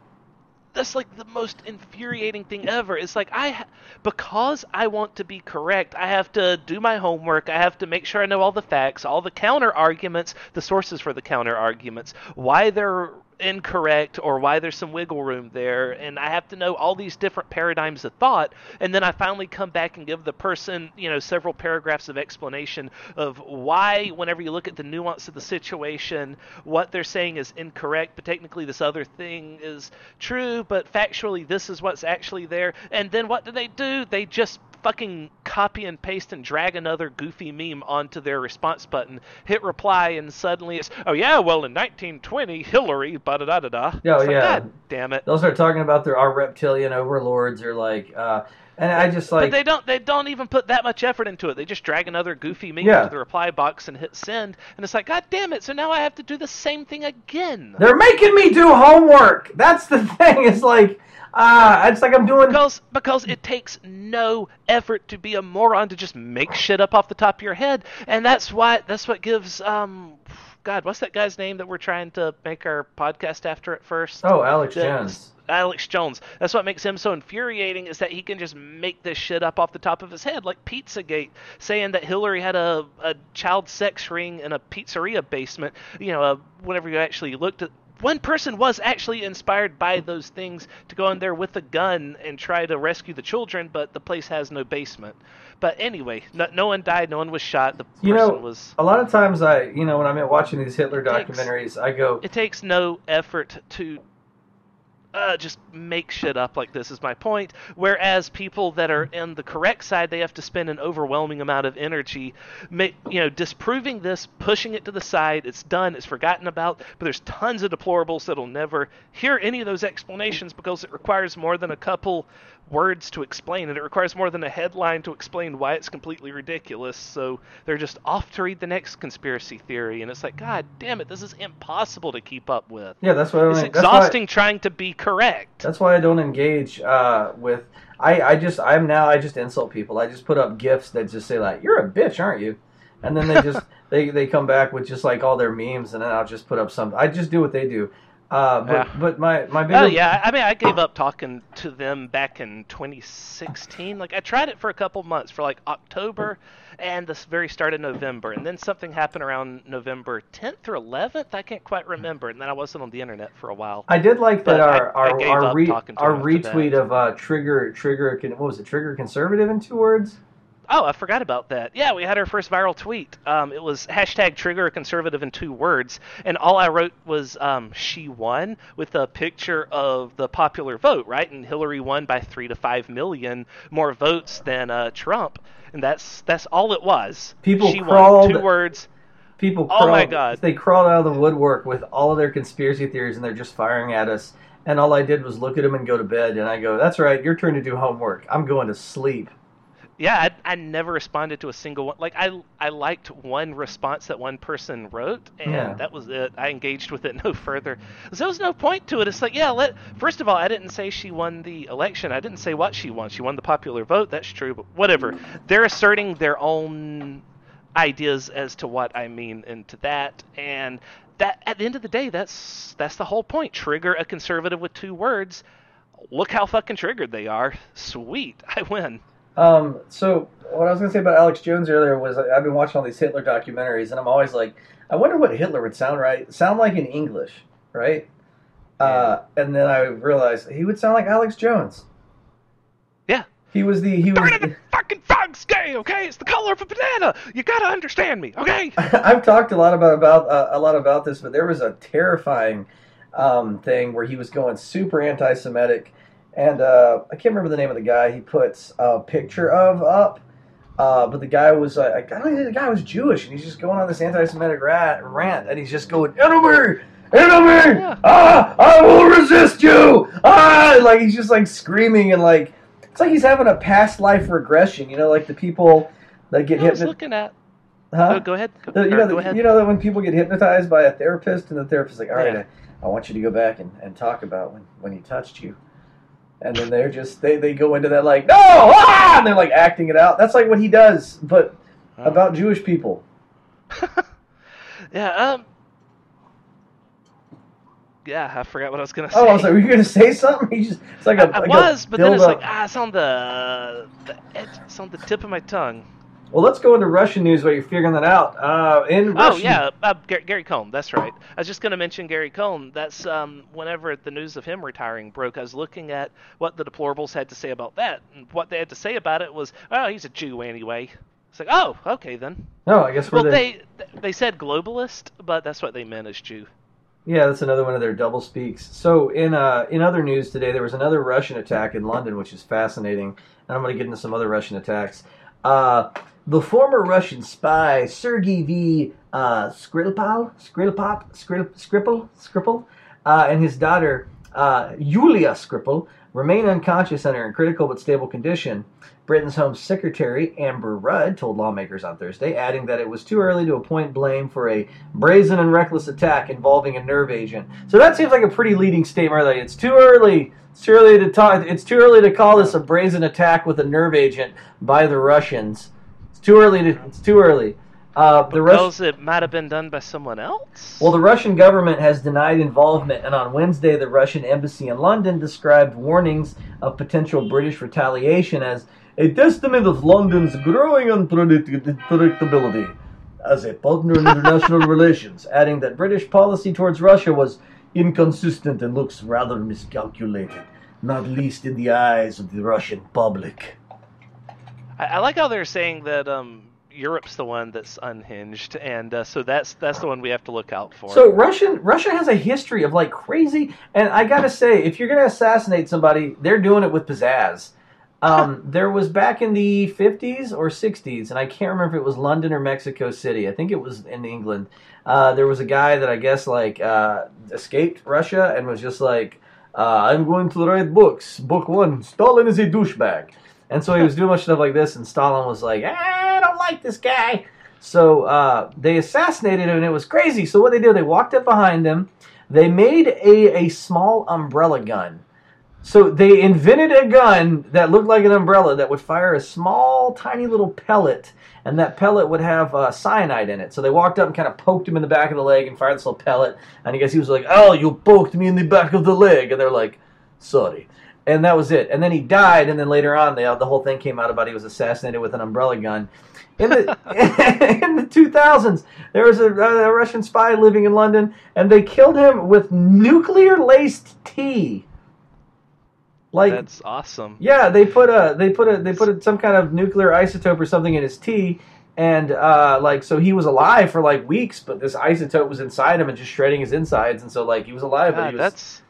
that's like the most infuriating thing ever. It's like I because I want to be correct, I have to do my homework. I have to make sure I know all the facts, all the counter arguments, the sources for the counter arguments, why they're incorrect or why there's some wiggle room there, and I have to know all these different paradigms of thought, and then I finally come back and give the person, you know, several paragraphs of explanation of why whenever you look at the nuance of the situation, what they're saying is incorrect, but technically this other thing is true, but factually this is what's actually there. And then what do they do? They just fucking copy and paste and drag another goofy meme onto their response button, hit reply, and suddenly it's, oh yeah, well in 1920, Hillary, da da da da da. Yeah, It's like, yeah. God damn it. they'll start talking about their our reptilian overlords or like uh, and i just like but they don't. They don't even put that much effort into it. They just drag another goofy meme Yeah. into the reply box and hit send, and it's like, God damn it! So now I have to do the same thing again. they're making me do homework that's the thing it's like ah it's like i'm doing Because because it takes no effort to be a moron to just make shit up off the top of your head, and that's why that's what gives um, God, what's that guy's name that we're trying to make our podcast after at first? oh alex jones Alex Jones. That's what makes him so infuriating is that he can just make this shit up off the top of his head, like Pizzagate, saying that Hillary had a, a child sex ring in a pizzeria basement. You know, uh, whenever you actually looked at one person was actually inspired by those things to go in there with a gun and try to rescue the children, but the place has no basement. But anyway, no, no one died, no one was shot. The person You know, was. a lot of times I, you know, when I'm watching these Hitler takes- documentaries, I go, It takes no effort to uh, just make shit up like this is my point. Whereas people that are in the correct side they have to spend an overwhelming amount of energy ma- you know disproving this pushing it to the side. It's done. It's forgotten about. But there's tons of deplorables that'll never hear any of those explanations because it requires more than a couple words to explain it it requires more than a headline to explain why it's completely ridiculous so they're just off to read the next conspiracy theory and it's like god damn it this is impossible to keep up with yeah, that's why I don't. it's why- exhausting trying to be correct. That's why I don't engage uh, with. I, I just I'm now I just insult people. I just put up gifs that just say like you're a bitch, aren't you? And then they just they, they come back with just like all their memes, and then I'll just put up some. I just do what they do. Uh, but Yeah. but my my bigger Oh yeah, I mean, I gave up talking to them back in 2016. Like, I tried it for a couple months, for like October and the very start of November, and then something happened around November 10th or 11th. I can't quite remember, and then I wasn't on the internet for a while. I did like But that our I- I our gave our, re, our retweet of uh, trigger trigger what was it trigger conservative in two words. Oh, I forgot about that. Yeah, we had our first viral tweet. Um, it was hashtag trigger a conservative in two words, and all I wrote was um, she won with a picture of the popular vote, right? And Hillary won by three to five million more votes than uh, Trump, and that's that's all it was. People she crawled- won two words. People Oh my God. they crawled out of the woodwork with all of their conspiracy theories, and they're just firing at us. And all I did was look at them and go to bed. And I go, "That's right, your turn to do homework. I'm going to sleep." Yeah, I, I never responded to a single one. Like I I liked one response that one person wrote, and Yeah. that was it. I engaged with it no further. So there was no point to it. It's like, yeah, let. First of all, I didn't say she won the election. I didn't say what she won. She won the popular vote. That's true, but whatever. They're asserting their own ideas as to what I mean into that, and that at the end of the day, that's that's the whole point. Trigger a conservative with two words. Look how fucking triggered they are. Sweet, I win. Um, so what I was going to say about Alex Jones earlier was I've been watching all these Hitler documentaries, and I'm always like, I wonder what Hitler would sound right sound like in English, right? Uh, and then I realized he would sound like Alex Jones. Yeah. He was the he was. Burn the fucking fog's gay, okay? It's the color of a banana. You gotta understand me, okay? I've talked a lot about about uh, a lot about this, but there was a terrifying um, thing where he was going super anti-Semitic, and uh, I can't remember the name of the guy he puts a picture of up. Uh, but the guy was uh, I don't think the guy was Jewish, and he's just going on this anti-Semitic rat, rant, and he's just going enemy, enemy, Yeah. ah, I will resist you, ah, like he's just like screaming and like it's like he's having a past life regression, you know, like the people that get I hypnotized. looking at. Huh? Oh, go ahead. Go, The- you know, go the- ahead. you know that when people get hypnotized by a therapist, and the therapist's like, "All right, Yeah. I, I want you to go back and, and talk about when, when he touched you," and then they're just they, they go into that like, "No!" Ah! and they're like acting it out. That's like what he does, but Oh. about Jewish people. yeah. Um. Yeah, I forgot what I was gonna say. Oh, I was like, "Were you going to say something?" He just it's like a I like was, but then it's like ah, it's on the the edge, it's on the tip of my tongue. Well, let's go into Russian news while you're figuring that out. Uh, in Oh Russian, yeah, uh, Gar- Gary Cohn. That's right. I was just going to mention Gary Cohn. That's um, whenever the news of him retiring broke, I was looking at what the deplorables had to say about that, and what they had to say about it was, oh, he's a Jew anyway. It's like, oh, okay then. No, I guess we're Well, the, they they said globalist, but that's what they meant as Jew. Yeah, that's another one of their double speaks. So in uh, in other news today, there was another Russian attack in London, which is fascinating, and I'm going to get into some other Russian attacks. Uh, the former Russian spy Sergei V. Uh, Skripal, Skrip, Skripal, Skripal, uh, and his daughter uh, Yulia Skripal remain unconscious and are in critical but stable condition. Britain's Home Secretary Amber Rudd told lawmakers on Thursday, adding that it was too early to appoint blame for a brazen and reckless attack involving a nerve agent. So that seems like a pretty leading statement. Like it's too early. It's too early to talk. It's too early to call this a brazen attack with a nerve agent by the Russians. Too early to. It's too early. Uh, the Russian. Because it might have been done by someone else. Well, the Russian government has denied involvement, and on Wednesday, the Russian embassy in London described warnings of potential British retaliation as a testament of London's growing unpredictability as a partner in international relations, adding that British policy towards Russia was inconsistent and looks rather miscalculated, not least in the eyes of the Russian public. I, I like how they're saying that um, Europe's the one that's unhinged, and uh, so that's that's the one we have to look out for. So Russian Russia has a history of like crazy, and I gotta say, if you're gonna assassinate somebody, they're doing it with pizzazz. Um, there was back in the 50s or 60s, and I can't remember if it was London or Mexico City. I think it was in England. Uh, there was a guy that I guess like uh, escaped Russia and was just like, uh, "I'm going to write books. Book one: Stalin is a douchebag." And so he was doing much stuff like this, and Stalin was like, "I don't like this guy." So uh, they assassinated him, and it was crazy. So what they did, they walked up behind him. They made a, a small umbrella gun. So they invented a gun that looked like an umbrella that would fire a small, tiny little pellet, and that pellet would have uh, cyanide in it. So they walked up and kind of poked him in the back of the leg and fired this little pellet. And I guess he was like, "Oh, you poked me in the back of the leg," and they're like, "Sorry." And that was it. And then he died. And then later on, the the whole thing came out about he was assassinated with an umbrella gun. In the in the 2000s, there was a, a Russian spy living in London, and they killed him with nuclear laced tea. Like that's awesome. yeah, they put a they put a they put a, some kind of nuclear isotope or something in his tea, and uh, like so he was alive for like weeks, but this isotope was inside him and just shredding his insides, and so like he was alive, but he was that's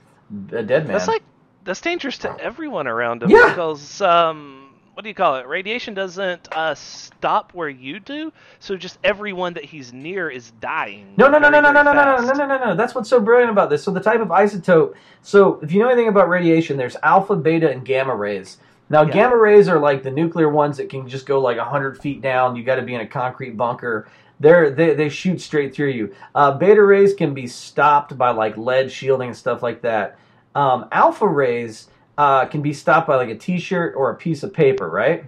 a dead man. that's like that's dangerous to everyone around him Yeah. because um, what do you call it? Radiation doesn't uh, stop where you do, so just everyone that he's near is dying. No, no, no, no, no, no, no, no, no, no, no, no. That's what's so brilliant about this. So the type of isotope. So if you know anything about radiation, there's alpha, beta, and gamma rays. Now, Yeah. gamma rays are like the nuclear ones that can just go like hundred feet down. You got to be in a concrete bunker. They're, they they shoot straight through you. Uh, beta rays can be stopped by like lead shielding and stuff like that. Um, alpha rays uh, can be stopped by like a T-shirt or a piece of paper, right?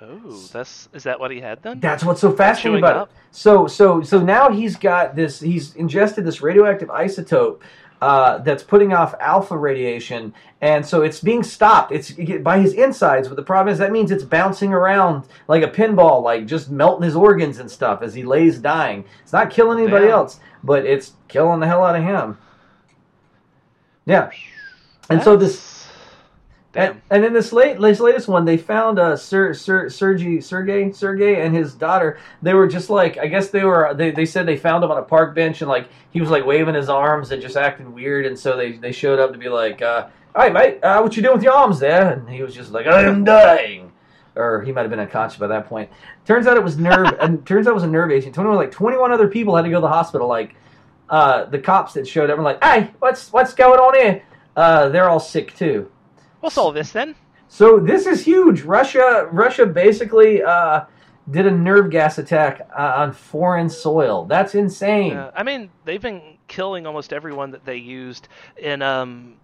Oh, that's is that what he had then? That's what's so fascinating about up? it. So, so, so now he's got this. He's ingested this radioactive isotope uh, that's putting off alpha radiation, and so it's being stopped. It's by his insides. But the problem is that means it's bouncing around like a pinball, like just melting his organs and stuff as he lays dying. It's not killing anybody Damn. else, but it's killing the hell out of him. Yeah, and so this and, and in this late, this latest one, they found uh, Sir, Sir, Sergey, Sergey, Sergey, and his daughter. They were just like, I guess they were. They, they said they found him on a park bench, and like he was like waving his arms and just acting weird. And so they, they showed up to be like, uh, "All right, mate, uh, what you doing with your arms there?" And he was just like, "I am dying," or he might have been unconscious by that point. Turns out it was nerve, and turns out it was a nerve agent. Twenty like twenty one other people had to go to the hospital. Like uh, the cops that showed up were like, "Hey, what's what's going on here?" Uh, they're all sick too. What's all this then? So this is huge. Russia, Russia basically uh, did a nerve gas attack uh, on foreign soil. That's insane. I mean, they've been killing almost everyone that they used in um,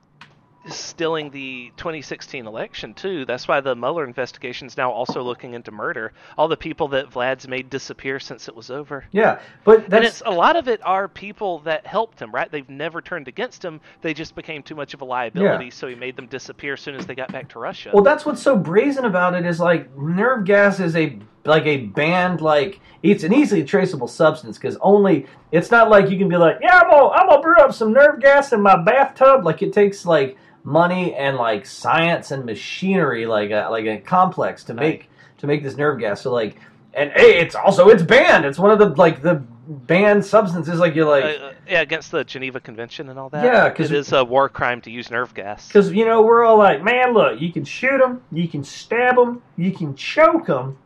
stilling the 2016 election too. That's why the Mueller investigation is now also looking into murder. All the people that Vlad's made disappear since it was over. yeah, but and it's a lot of it are people that helped him, right? They've never turned against him. They just became too much of a liability, Yeah. so he made them disappear as soon as they got back to Russia. well. That's what's so brazen about it is like nerve gas is a like a banned like it's an easily traceable substance because only it's not like you can be like yeah I'm gonna I'm gonna brew up some nerve gas in my bathtub. Like it takes like money and like science and machinery like a like a complex to make to make this nerve gas. So like and hey, it's also it's banned. It's one of the like the banned substances. Like you're like Uh, uh, yeah, against the Geneva Convention and all that. Yeah, because it is a war crime to use nerve gas. because you know we're all like, man, look, you can shoot them, you can stab them, you can choke them,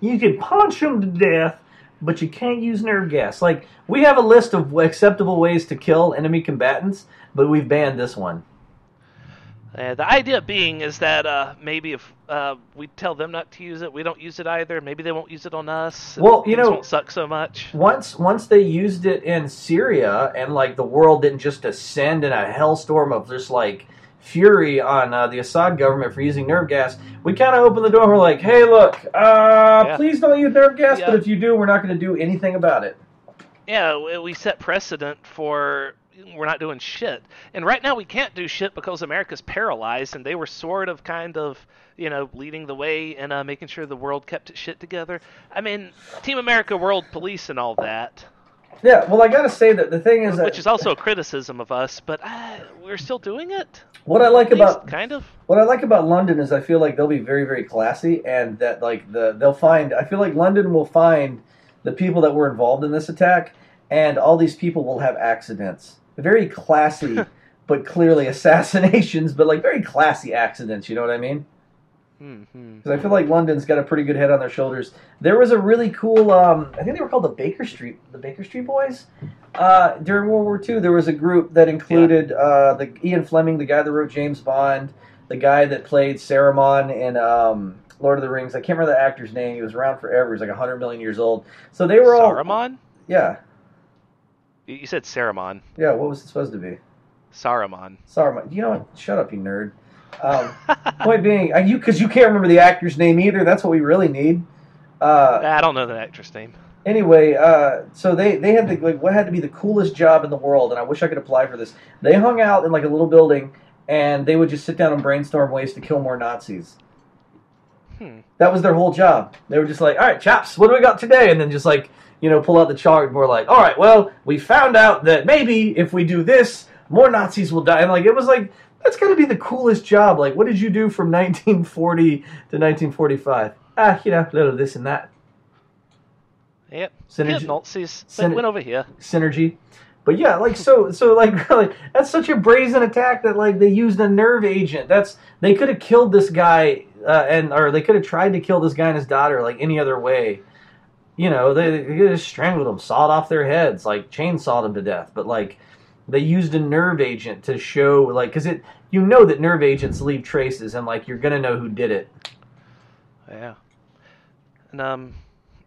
you can punch them to death, but you can't use nerve gas. Like we have a list of acceptable ways to kill enemy combatants, but we've banned this one. Uh, the idea being is that uh, maybe if uh, we tell them not to use it, we don't use it either. Maybe they won't use it on us. Well, you know- won't suck so much. Once once they used it in Syria, and like the world didn't just ascend in a hellstorm of just like fury on uh, the Assad government for using nerve gas, we kind of opened the door. and We're like, hey, look, uh, Yeah. please don't use nerve gas, Yeah. but if you do, we're not going to do anything about it. Yeah, we set precedent for we're not doing shit. And right now we can't do shit because America's paralyzed, and they were sort of kind of you know leading the way and uh, making sure the world kept its shit together. I mean, Team America, World Police, and all that. Yeah, well, I gotta say that the thing is which is also a criticism of us, but uh, we're still doing it. what I like least, about kind of. what I like about London is I feel like they'll be very very classy and that like the they'll find I feel like London will find the people that were involved in this attack and all these people will have accidents. Very classy but clearly assassinations, but like very classy accidents, you know what I mean? Because I feel like London's got a pretty good head on their shoulders. There was a really cool, um, I think they were called the Baker Street, the Baker Street Boys. Uh, during World War II, there was a group that included uh, the Ian Fleming, the guy that wrote James Bond, the guy that played Saruman in um, Lord of the Rings. I can't remember the actor's name. He was around forever. He's like 100 million years old. So they were all. Saruman? Yeah, You said Saruman. yeah. What was it supposed to be? Saruman. Saruman. You know what? Shut up, you nerd. Um, point being, you because you can't remember the actor's name either. That's what we really need. Uh, I don't know the actress name. anyway, uh, so they they had the like what had to be the coolest job in the world, and I wish I could apply for this. They hung out in like a little building, and they would just sit down and brainstorm ways to kill more Nazis. Hmm. That was their whole job. They were just like, "All right, chaps, what do we got today?" And then just like you know pull out the chart and we're like, "All right, well, we found out that maybe if we do this, more Nazis will die." And like it was like that's got to be the coolest job. Like, what did you do from 1940 to 1945? Ah, you know, a little this and that. Yep. Synergy- Nazis. Syner- They went over here. synergy. But yeah, like so, so like really, that's such a brazen attack that like they used a nerve agent. That's they could have killed this guy, uh, and or they could have tried to kill this guy and his daughter like any other way. You know, they, they have strangled them, sawed off their heads, like chainsawed them to death. But like they used a nerve agent to show like because it you know that nerve agents leave traces and like you're gonna know who did it. Yeah. And um,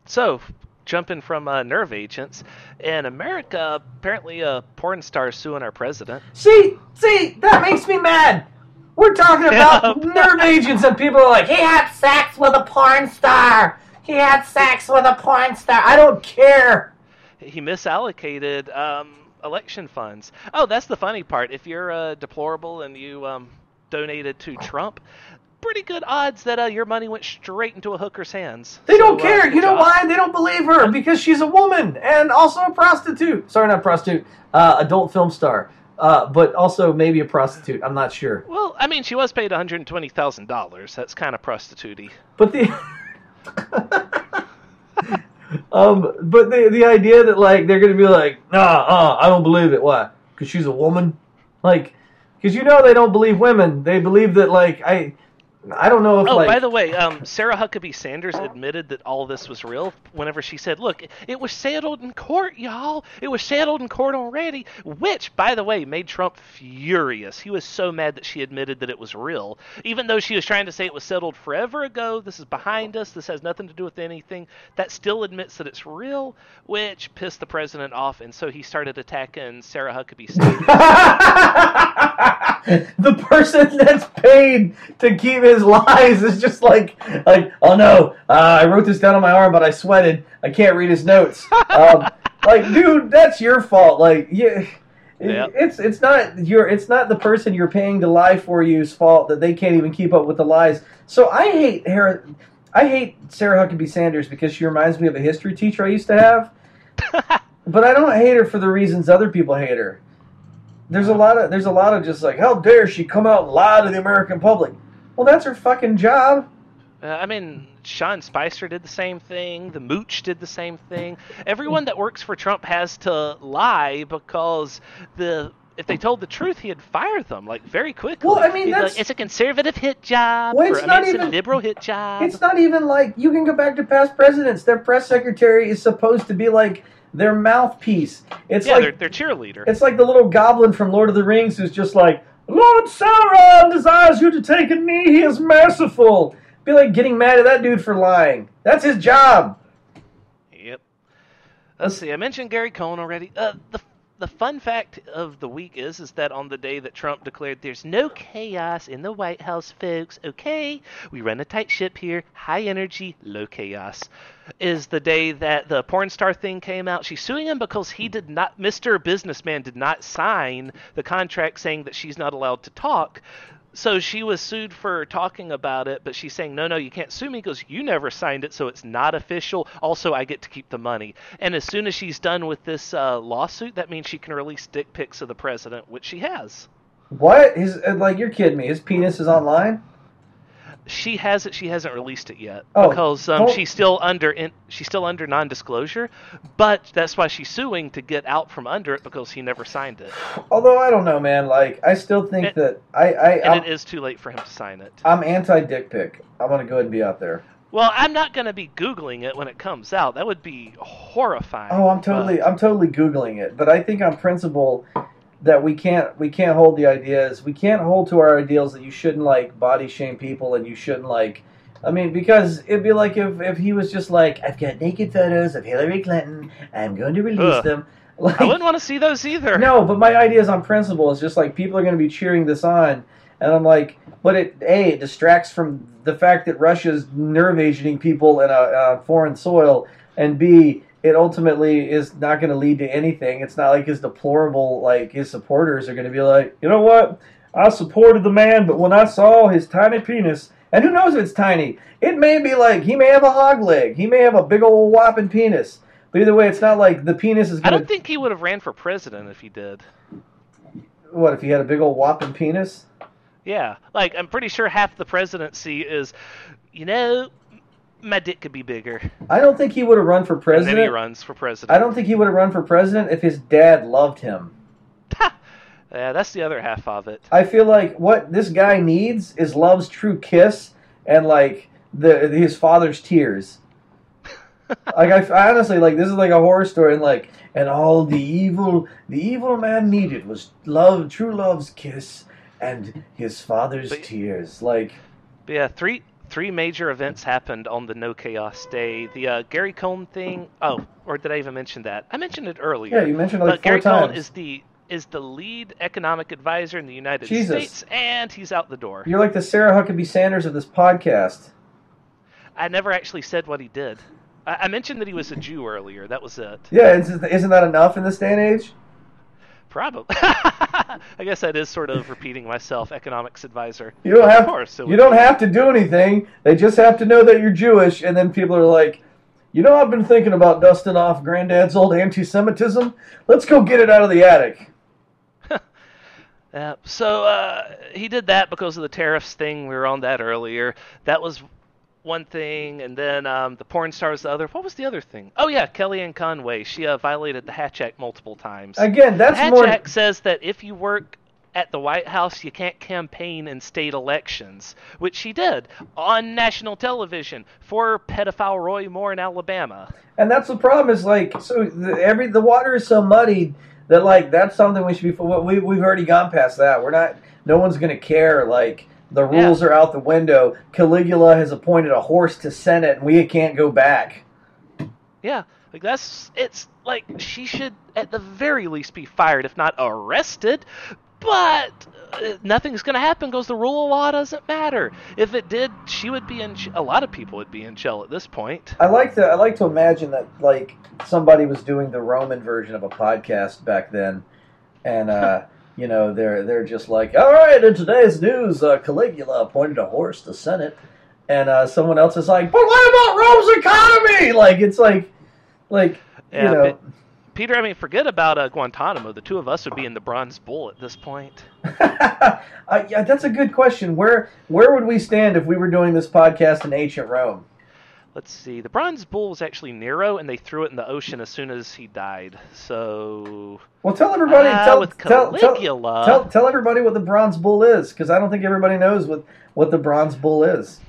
so jumping from uh, nerve agents in America, apparently a porn star suing our president. See, see, that makes me mad. We're talking about nerve agents, and people are like, he had sex with a porn star. He had sex with a porn star. I don't care. He misallocated um, election funds. Oh, that's the funny part. If you're uh, deplorable and you um, donated to Trump, pretty good odds that uh, your money went straight into a hooker's hands. They don't So, uh, care. good You know job. why? They don't believe her because she's a woman and also a prostitute. Sorry, not prostitute. Uh, adult film star, uh, but also maybe a prostitute. I'm not sure. Well, I mean, she was paid $120,000. That's kind of prostitute But the um, but the the idea that like they're gonna be like, nah, uh, I don't believe it. Why? Because she's a woman. Like, because you know they don't believe women. They believe that like I, I don't know if Oh, like by the way, um, Sarah Huckabee Sanders admitted that all this was real whenever she said, "Look, it was settled in court, y'all. It was settled in court already." Which, by the way, made Trump furious. He was so mad that she admitted that it was real, even though she was trying to say it was settled forever ago. This is behind us. This has nothing to do with anything. That still admits that it's real, which pissed the president off, and so he started attacking Sarah Huckabee Sanders. the person that's paid to keep his lies is just like like oh no uh, i wrote this down on my arm but i sweated. I can't read his notes. Um, like dude that's your fault. Like yeah. Yep. it's it's not your it's not the person you're paying to lie for you's fault that they can't even keep up with the lies. So i hate Hera, i hate sarah huckabee sanders because she reminds me of a history teacher i used to have. But i don't hate her for the reasons other people hate her there's a lot of there's a lot of just like how dare she come out and lie to the American public. Well, that's her fucking job. Uh, I mean, Sean Spicer did the same thing. The Mooch did the same thing. Everyone that works for Trump has to lie because the if they told the truth, he'd fire them like very quickly. Well, I mean, that's- like, it's a conservative hit job. Well, or, it's I not mean, it's even- a liberal hit job. It's not even like you can go back to past presidents. Their press secretary is supposed to be like their mouthpiece. It's yeah, like they're, they're cheerleader. it's like the little goblin from Lord of the Rings who's just like Lord Sauron desires you to take a knee. He is merciful. Be like getting mad at that dude for lying. That's his job. Yep. Let's see. I mentioned Gary Cohn already. Uh, the the fun fact of the week is is that on the day that Trump declared there's no chaos in the White House, folks. Okay, we run a tight ship here, high energy, low chaos. Is the day that the porn star thing came out. She's suing him because he did not, Mr. Businessman, did not sign the contract saying that she's not allowed to talk. So she was sued for talking about it, but she's saying, no, no, you can't sue me because you never signed it, so it's not official. Also, I get to keep the money. And as soon as she's done with this uh, lawsuit, that means she can release dick pics of the president, which she has. What? His uh, like you're kidding me? His penis is online. She has it. She hasn't released it yet Oh, because um, well- she's still under in, she's still under non-disclosure. But that's why she's suing to get out from under it because he never signed it, Although I don't know, man. Like I still think that I I and I'm, it is too late for him to sign it. I'm anti dick pic. I'm gonna go ahead and be out there. Well, I'm not going to be googling it when it comes out. That would be horrifying. Oh, I'm totally but- I'm totally googling it, but I think on principle that we can't we can't hold the ideas we can't hold to our ideals that you shouldn't like body shame people and you shouldn't like I mean because it'd be like if if he was just like I've got naked photos of Hillary Clinton I'm going to release Ugh. them like I wouldn't want to see those either. no but my ideas on principle is just like people are going to be cheering this on and I'm like but it a it distracts from the fact that Russia's nerve aging people in a, a foreign soil and b it ultimately is not going to lead to anything. It's not like his deplorable, like his supporters are going to be like, you know what? I supported the man, but when I saw his tiny penis, and who knows if it's tiny, it may be like he may have a hog leg, he may have a big old whopping penis. But either way, it's not like the penis is going I don't think he would have ran for president if he did. What if he had a big old whopping penis? Yeah, like I'm pretty sure half the presidency is, you know, my dick could be bigger. I don't think he would have run for And then he president. runs for president. I don't think he would have run for president if his dad loved him. Yeah, that's the other half of it. I feel like what this guy needs is love's true kiss and like the his father's tears. like I, I honestly like this is like a horror story and like and all the evil the evil man needed was love true love's kiss and his father's But- tears like yeah, three three major events happened on the No Chaos Day. The uh, Gary Cohn thing. Oh, or did I even mention that? I mentioned it earlier. yeah you mentioned it like but Gary times Cohn is the is the lead economic advisor in the United Jesus. States, and he's out the door. you're like the Sarah Huckabee Sanders of this podcast I never actually said what he did. I, I mentioned that he was a Jew earlier. That was it. yeah isn't, isn't that enough in this day and age Probably. I guess that is sort of repeating myself, economics advisor. You don't have Of course, you don't be. have to do anything. They just have to know that you're Jewish, and then people are like, you know, I've been thinking about dusting off Granddad's old anti-Semitism. Let's go get it out of the attic. Yeah. So uh, he did that because of the tariffs thing. We were on that earlier. That was one thing, and then um, the porn star was the other. What was the other thing? Oh yeah, Kellyanne Conway. She uh, violated the Hatch Act multiple times. Again, that's the Hatch more. Act says that if you work at the White House, you can't campaign in state elections, which she did on national television for pedophile Roy Moore in Alabama. And that's the problem. Is like so the, every the water is so muddied that like that's something we should be. We we've already gone past that. We're not. No one's gonna care. Like the rules are out the window. Caligula has appointed a horse to Senate, and we can't go back. Yeah, like that's it's like she should at the very least be fired, if not arrested. But uh, nothing's gonna happen because the rule of law doesn't matter. If it did, she would be in. A lot of people would be in jail at this point. I like to I like to imagine that like somebody was doing the Roman version of a podcast back then, and uh, you know they're they're just like, all right, in today's news, uh, Caligula appointed a horse to Senate, and uh, someone else is like, but what about Rome's economy? Like it's like, like Yeah, you know, but- Peter, I mean, forget about uh, Guantanamo. The two of us would be in the Bronze Bull at this point. uh, yeah, that's a good question. Where where would we stand if we were doing this podcast in ancient Rome? Let's see. The Bronze Bull was actually Nero, and they threw it in the ocean as soon as he died. So Well, tell everybody. Ah, tell, with tell, tell, Caligula. tell, tell everybody what the bronze bull is, because I don't think everybody knows what, what the bronze bull is.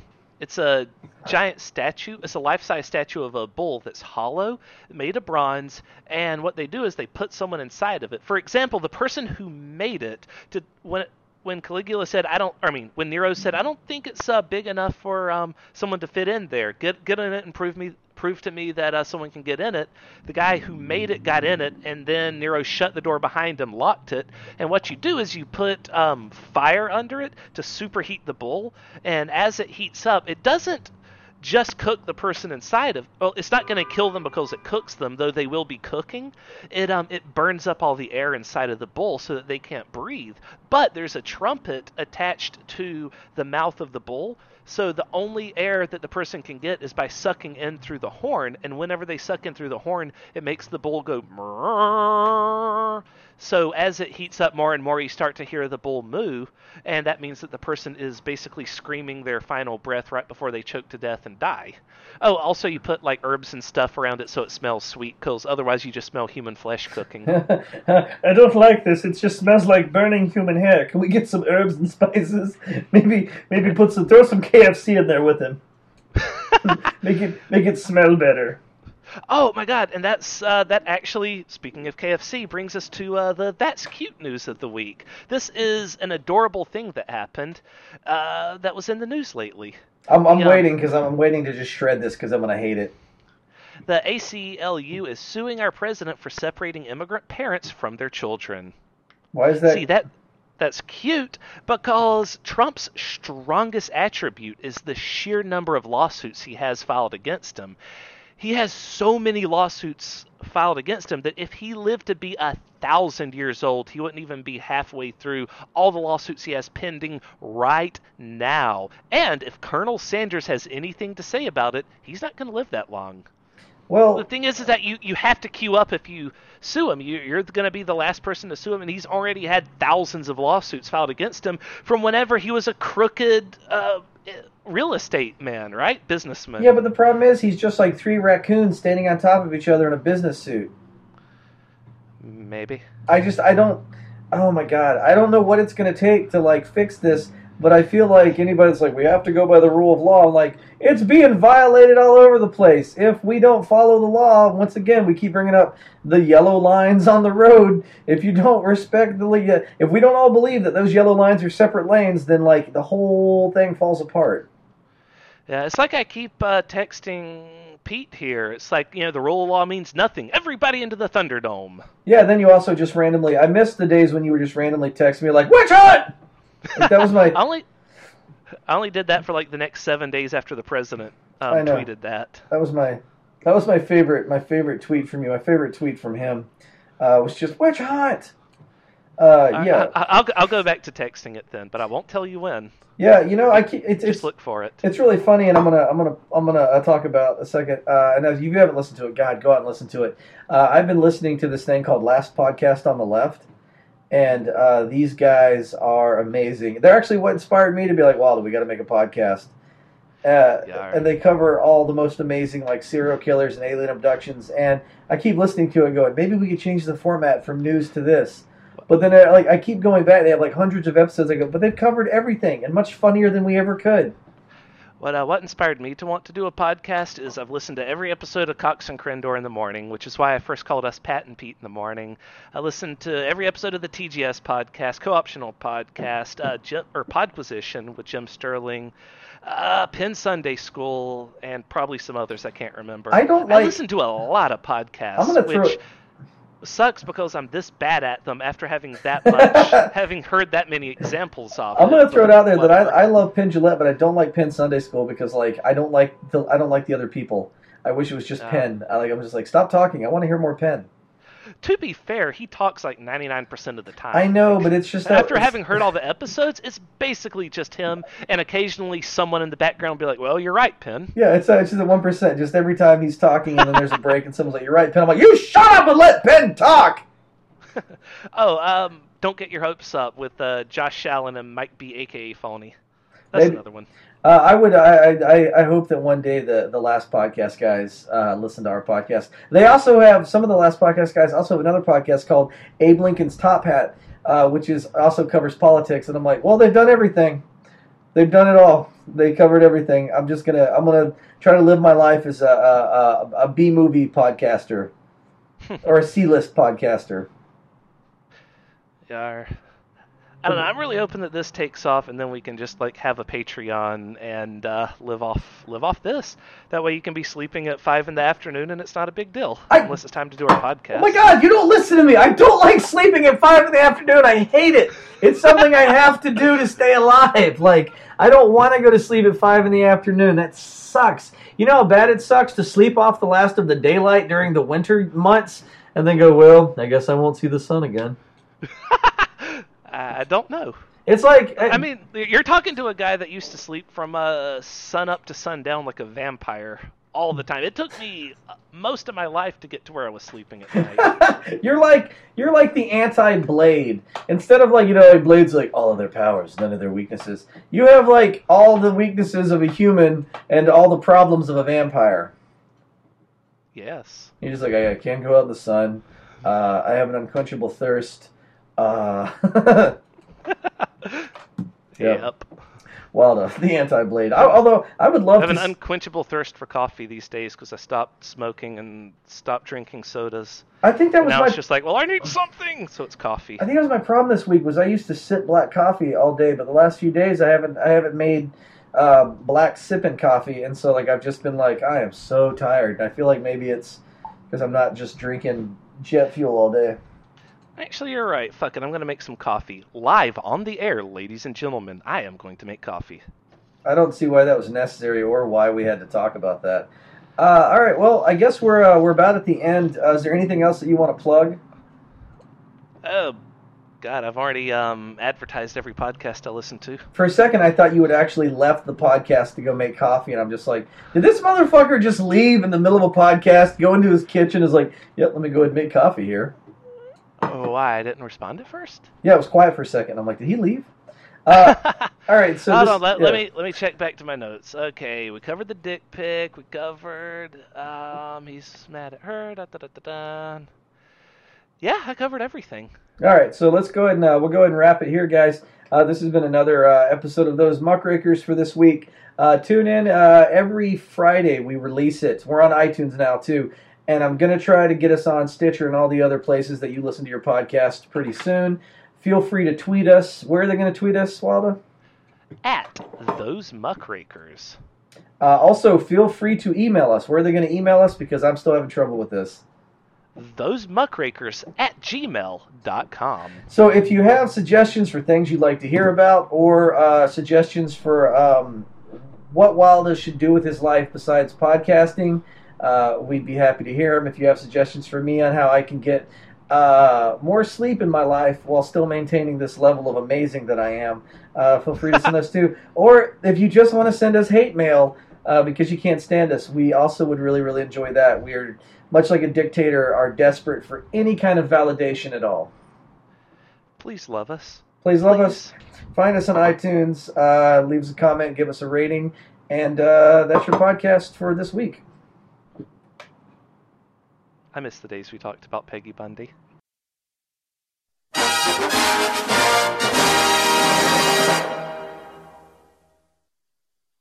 It's a giant statue. It's a life-size statue of a bull that's hollow, made of bronze, and what they do is they put someone inside of it. For example, the person who made it to when it, when Caligula said, "I don't," I mean, when Nero said, "I don't think it's uh, big enough for um, someone to fit in there. Get get in it and prove me." Prove to me that uh, someone can get in it. The guy who made it got in it, and then Nero shut the door behind him, locked it. And what you do is you put um, fire under it to superheat the bull, and as it heats up, it doesn't just cook the person inside of. Well, it's not going to kill them because it cooks them, though they will be cooking. It um it burns up all the air inside of the bull so that they can't breathe. But there's a trumpet attached to the mouth of the bull, so the only air that the person can get is by sucking in through the horn, and whenever they suck in through the horn, it makes the bull go. Mrrr. So as it heats up more and more, you start to hear the bull moo, and that means that the person is basically screaming their final breath right before they choke to death and die. Oh, also you put like herbs and stuff around it so it smells sweet, because otherwise you just smell human flesh cooking. I don't like this. It just smells like burning human hair. Can we get some herbs and spices? Maybe maybe put some throw some KFC in there with him. make it make it smell better. Oh my god, and that's uh, that actually, speaking of KFC, brings us to uh, the that's cute news of the week. This is an adorable thing that happened uh, that was in the news lately. I'm I'm Yeah. waiting because I'm, I'm waiting to just shred this because I'm gonna hate it. The ACLU is suing our president for separating immigrant parents from their children. Why is that? See that that's cute because Trump's strongest attribute is the sheer number of lawsuits he has filed against him. He has so many lawsuits filed against him that if he lived to be a thousand years old, he wouldn't even be halfway through all the lawsuits he has pending right now. And if Colonel Sanders has anything to say about it, he's not going to live that long. Well, The thing is, is that you, you have to queue up if you sue him. You, you're going to be the last person to sue him, and he's already had thousands of lawsuits filed against him from whenever he was a crooked uh, real estate man, right? Businessman. yeah, but the problem is he's just like three raccoons standing on top of each other in a business suit. Maybe. I just I don't. Oh my god, I don't know what it's gonna take to like fix this. But I feel like anybody's like we have to go by the rule of law. I'm like it's being violated all over the place. If we don't follow the law, once again we keep bringing up the yellow lines on the road. If you don't respect the if we don't all believe that those yellow lines are separate lanes, then like the whole thing falls apart. Yeah, it's like I keep uh, texting Pete here. It's like, you know, the rule of law means nothing. Everybody into the Thunderdome. Yeah. Then you also just randomly. I missed the days when you were just randomly texting me like witch hunt. Like, that was my. I only, I only did that for like the next seven days after the president um, tweeted that. That was my that was my favorite my favorite tweet from you. My favorite tweet from him uh, was just witch hunt. Uh, yeah, I, I'll, I'll go back to texting it then, but I won't tell you when. yeah. You know, I keep, it's Just it's look for it. it's really funny, and I'm gonna I'm gonna I'm gonna uh, talk about a second. Uh, and if you haven't listened to it, God, go out and listen to it. Uh, I've been listening to this thing called Last Podcast on the Left, and uh, these guys are amazing. They're actually what inspired me to be like, wow, we got to make a podcast. Uh, Yeah. and they cover all the most amazing like serial killers and alien abductions. And I keep listening to it, and going, maybe we could change the format from news to this. But then, uh, like, I keep going back. They have like hundreds of episodes. I go, but they've covered everything and much funnier than we ever could. What uh, what inspired me to want to do a podcast is I've listened to every episode of Cox and Crendor in the morning, which is why I first called us Pat and Pete in the morning. I listened to every episode of the TGS podcast, co-optional podcast, uh, Jim, or Podquisition with Jim Sterling, uh, Penn Sunday School, and probably some others I can't remember. I don't I listen to a lot of podcasts, I'm gonna throw- which sucks because I'm this bad at them after having that much, having heard that many examples of. I'm gonna it, throw it out there that I. I love Penn Jillette, but I don't like Penn Sunday School because like I don't like the I don't like the other people. I wish it was just Oh. Penn. I like I'm just like stop talking. I want to hear more Penn. To be fair, he talks like 99% of the time. I know, but it's just After it's- having heard all the episodes, it's basically just him, and occasionally someone in the background will be like, "Well, you're right, Penn." Yeah, it's, it's just at one percent. Just every time he's talking, and then there's a break, and someone's like, "You're right, Penn." I'm like, "You shut up and let Penn talk." Oh, um, don't get your hopes up with uh, Josh Allen and Mike B, aka Phony. That's Maybe- another one. Uh, I would. I, I I hope that one day the the last podcast guys uh, listen to our podcast. They also have some of the last podcast guys also have another podcast called Abe Lincoln's Top Hat, uh, which is also covers politics. And I'm like, well, they've done everything. They've done it all. They covered everything. I'm just gonna. I'm gonna try to live my life as a a, a, a B movie podcaster or a C list podcaster. Yeah. I don't know. I'm really hoping that this takes off, and then we can just like have a Patreon and uh, live off live off this. That way, you can be sleeping at five in the afternoon, and it's not a big deal I- unless it's time to do our podcast. Oh my god, you don't listen to me. I don't like sleeping at five in the afternoon. I hate it. It's something I have to do to stay alive. Like, I don't want to go to sleep at five in the afternoon. That sucks. You know how bad it sucks to sleep off the last of the daylight during the winter months and then go, well, I guess I won't see the sun again. I don't know. It's like I mean, you're talking to a guy that used to sleep from uh, sun up to sundown like a vampire all the time. It took me uh, most of my life to get to where I was sleeping at night. you're like you're like the anti-blade. Instead of like you know, like Blade's like all of their powers, none of their weaknesses. You have like all the weaknesses of a human and all the problems of a vampire. yes. You're just like I, I can't go out in the sun. Uh, I have an unquenchable thirst. Uh, Yeah. Yep. Wilder, the anti-blade. I, although I would love I have to. an s- unquenchable thirst for coffee these days because I stopped smoking and stopped drinking sodas. I think that was now my. it's just like, well, I need something, so it's coffee. I think that was my problem this week. Was I used to sip black coffee all day, but the last few days I haven't. I haven't made uh, black sipping coffee, and so like I've just been like I am so tired. I feel like maybe it's because I'm not just drinking jet fuel all day. Actually, you're right. Fuck it, I'm gonna make some coffee live on the air, ladies and gentlemen. I am going to make coffee. I don't see why that was necessary or why we had to talk about that. Uh, all right, well, I guess we're uh, we're about at the end. Uh, is there anything else that you want to plug? Oh, God, I've already um, advertised every podcast I listen to. For a second, I thought you had actually left the podcast to go make coffee, and I'm just like, did this motherfucker just leave in the middle of a podcast, go into his kitchen, is like, yep, let me go ahead and make coffee here. Oh, why I didn't respond at first? Yeah, it was quiet for a second. I'm like, did he leave? Uh, all right, so Hold this, on, let, yeah. let me let me check back to my notes. Okay, we covered the dick pic. We covered um, he's mad at her. Da, da, da, da, da. Yeah, I covered everything. All right, so let's go ahead and uh, we'll go ahead and wrap it here, guys. Uh, this has been another uh, episode of those muckrakers for this week. Uh, tune in uh, every Friday. We release it. We're on iTunes now too, and I'm gonna try to get us on Stitcher and all the other places that you listen to your podcast pretty soon. Feel free to tweet us. Where are they going to tweet us, Waldo? At those muckrakers. Uh, also, feel free to email us. Where are they going to email us? Because I'm still having trouble with this. Those muckrakers at gmail.com. So if you have suggestions for things you'd like to hear about, or uh, suggestions for um, what Wilder should do with his life besides podcasting, uh, we'd be happy to hear them. If you have suggestions for me on how I can get uh, more sleep in my life while still maintaining this level of amazing that I am, uh, feel free to send us too. Or if you just want to send us hate mail uh, because you can't stand us, we also would really, really enjoy that. We are much like a dictator, are desperate for any kind of validation at all. Please love us. Please love Please. us. Find us on iTunes. Uh, leave us a comment, give us a rating, and uh, that's your podcast for this week. I miss the days we talked about Peggy Bundy.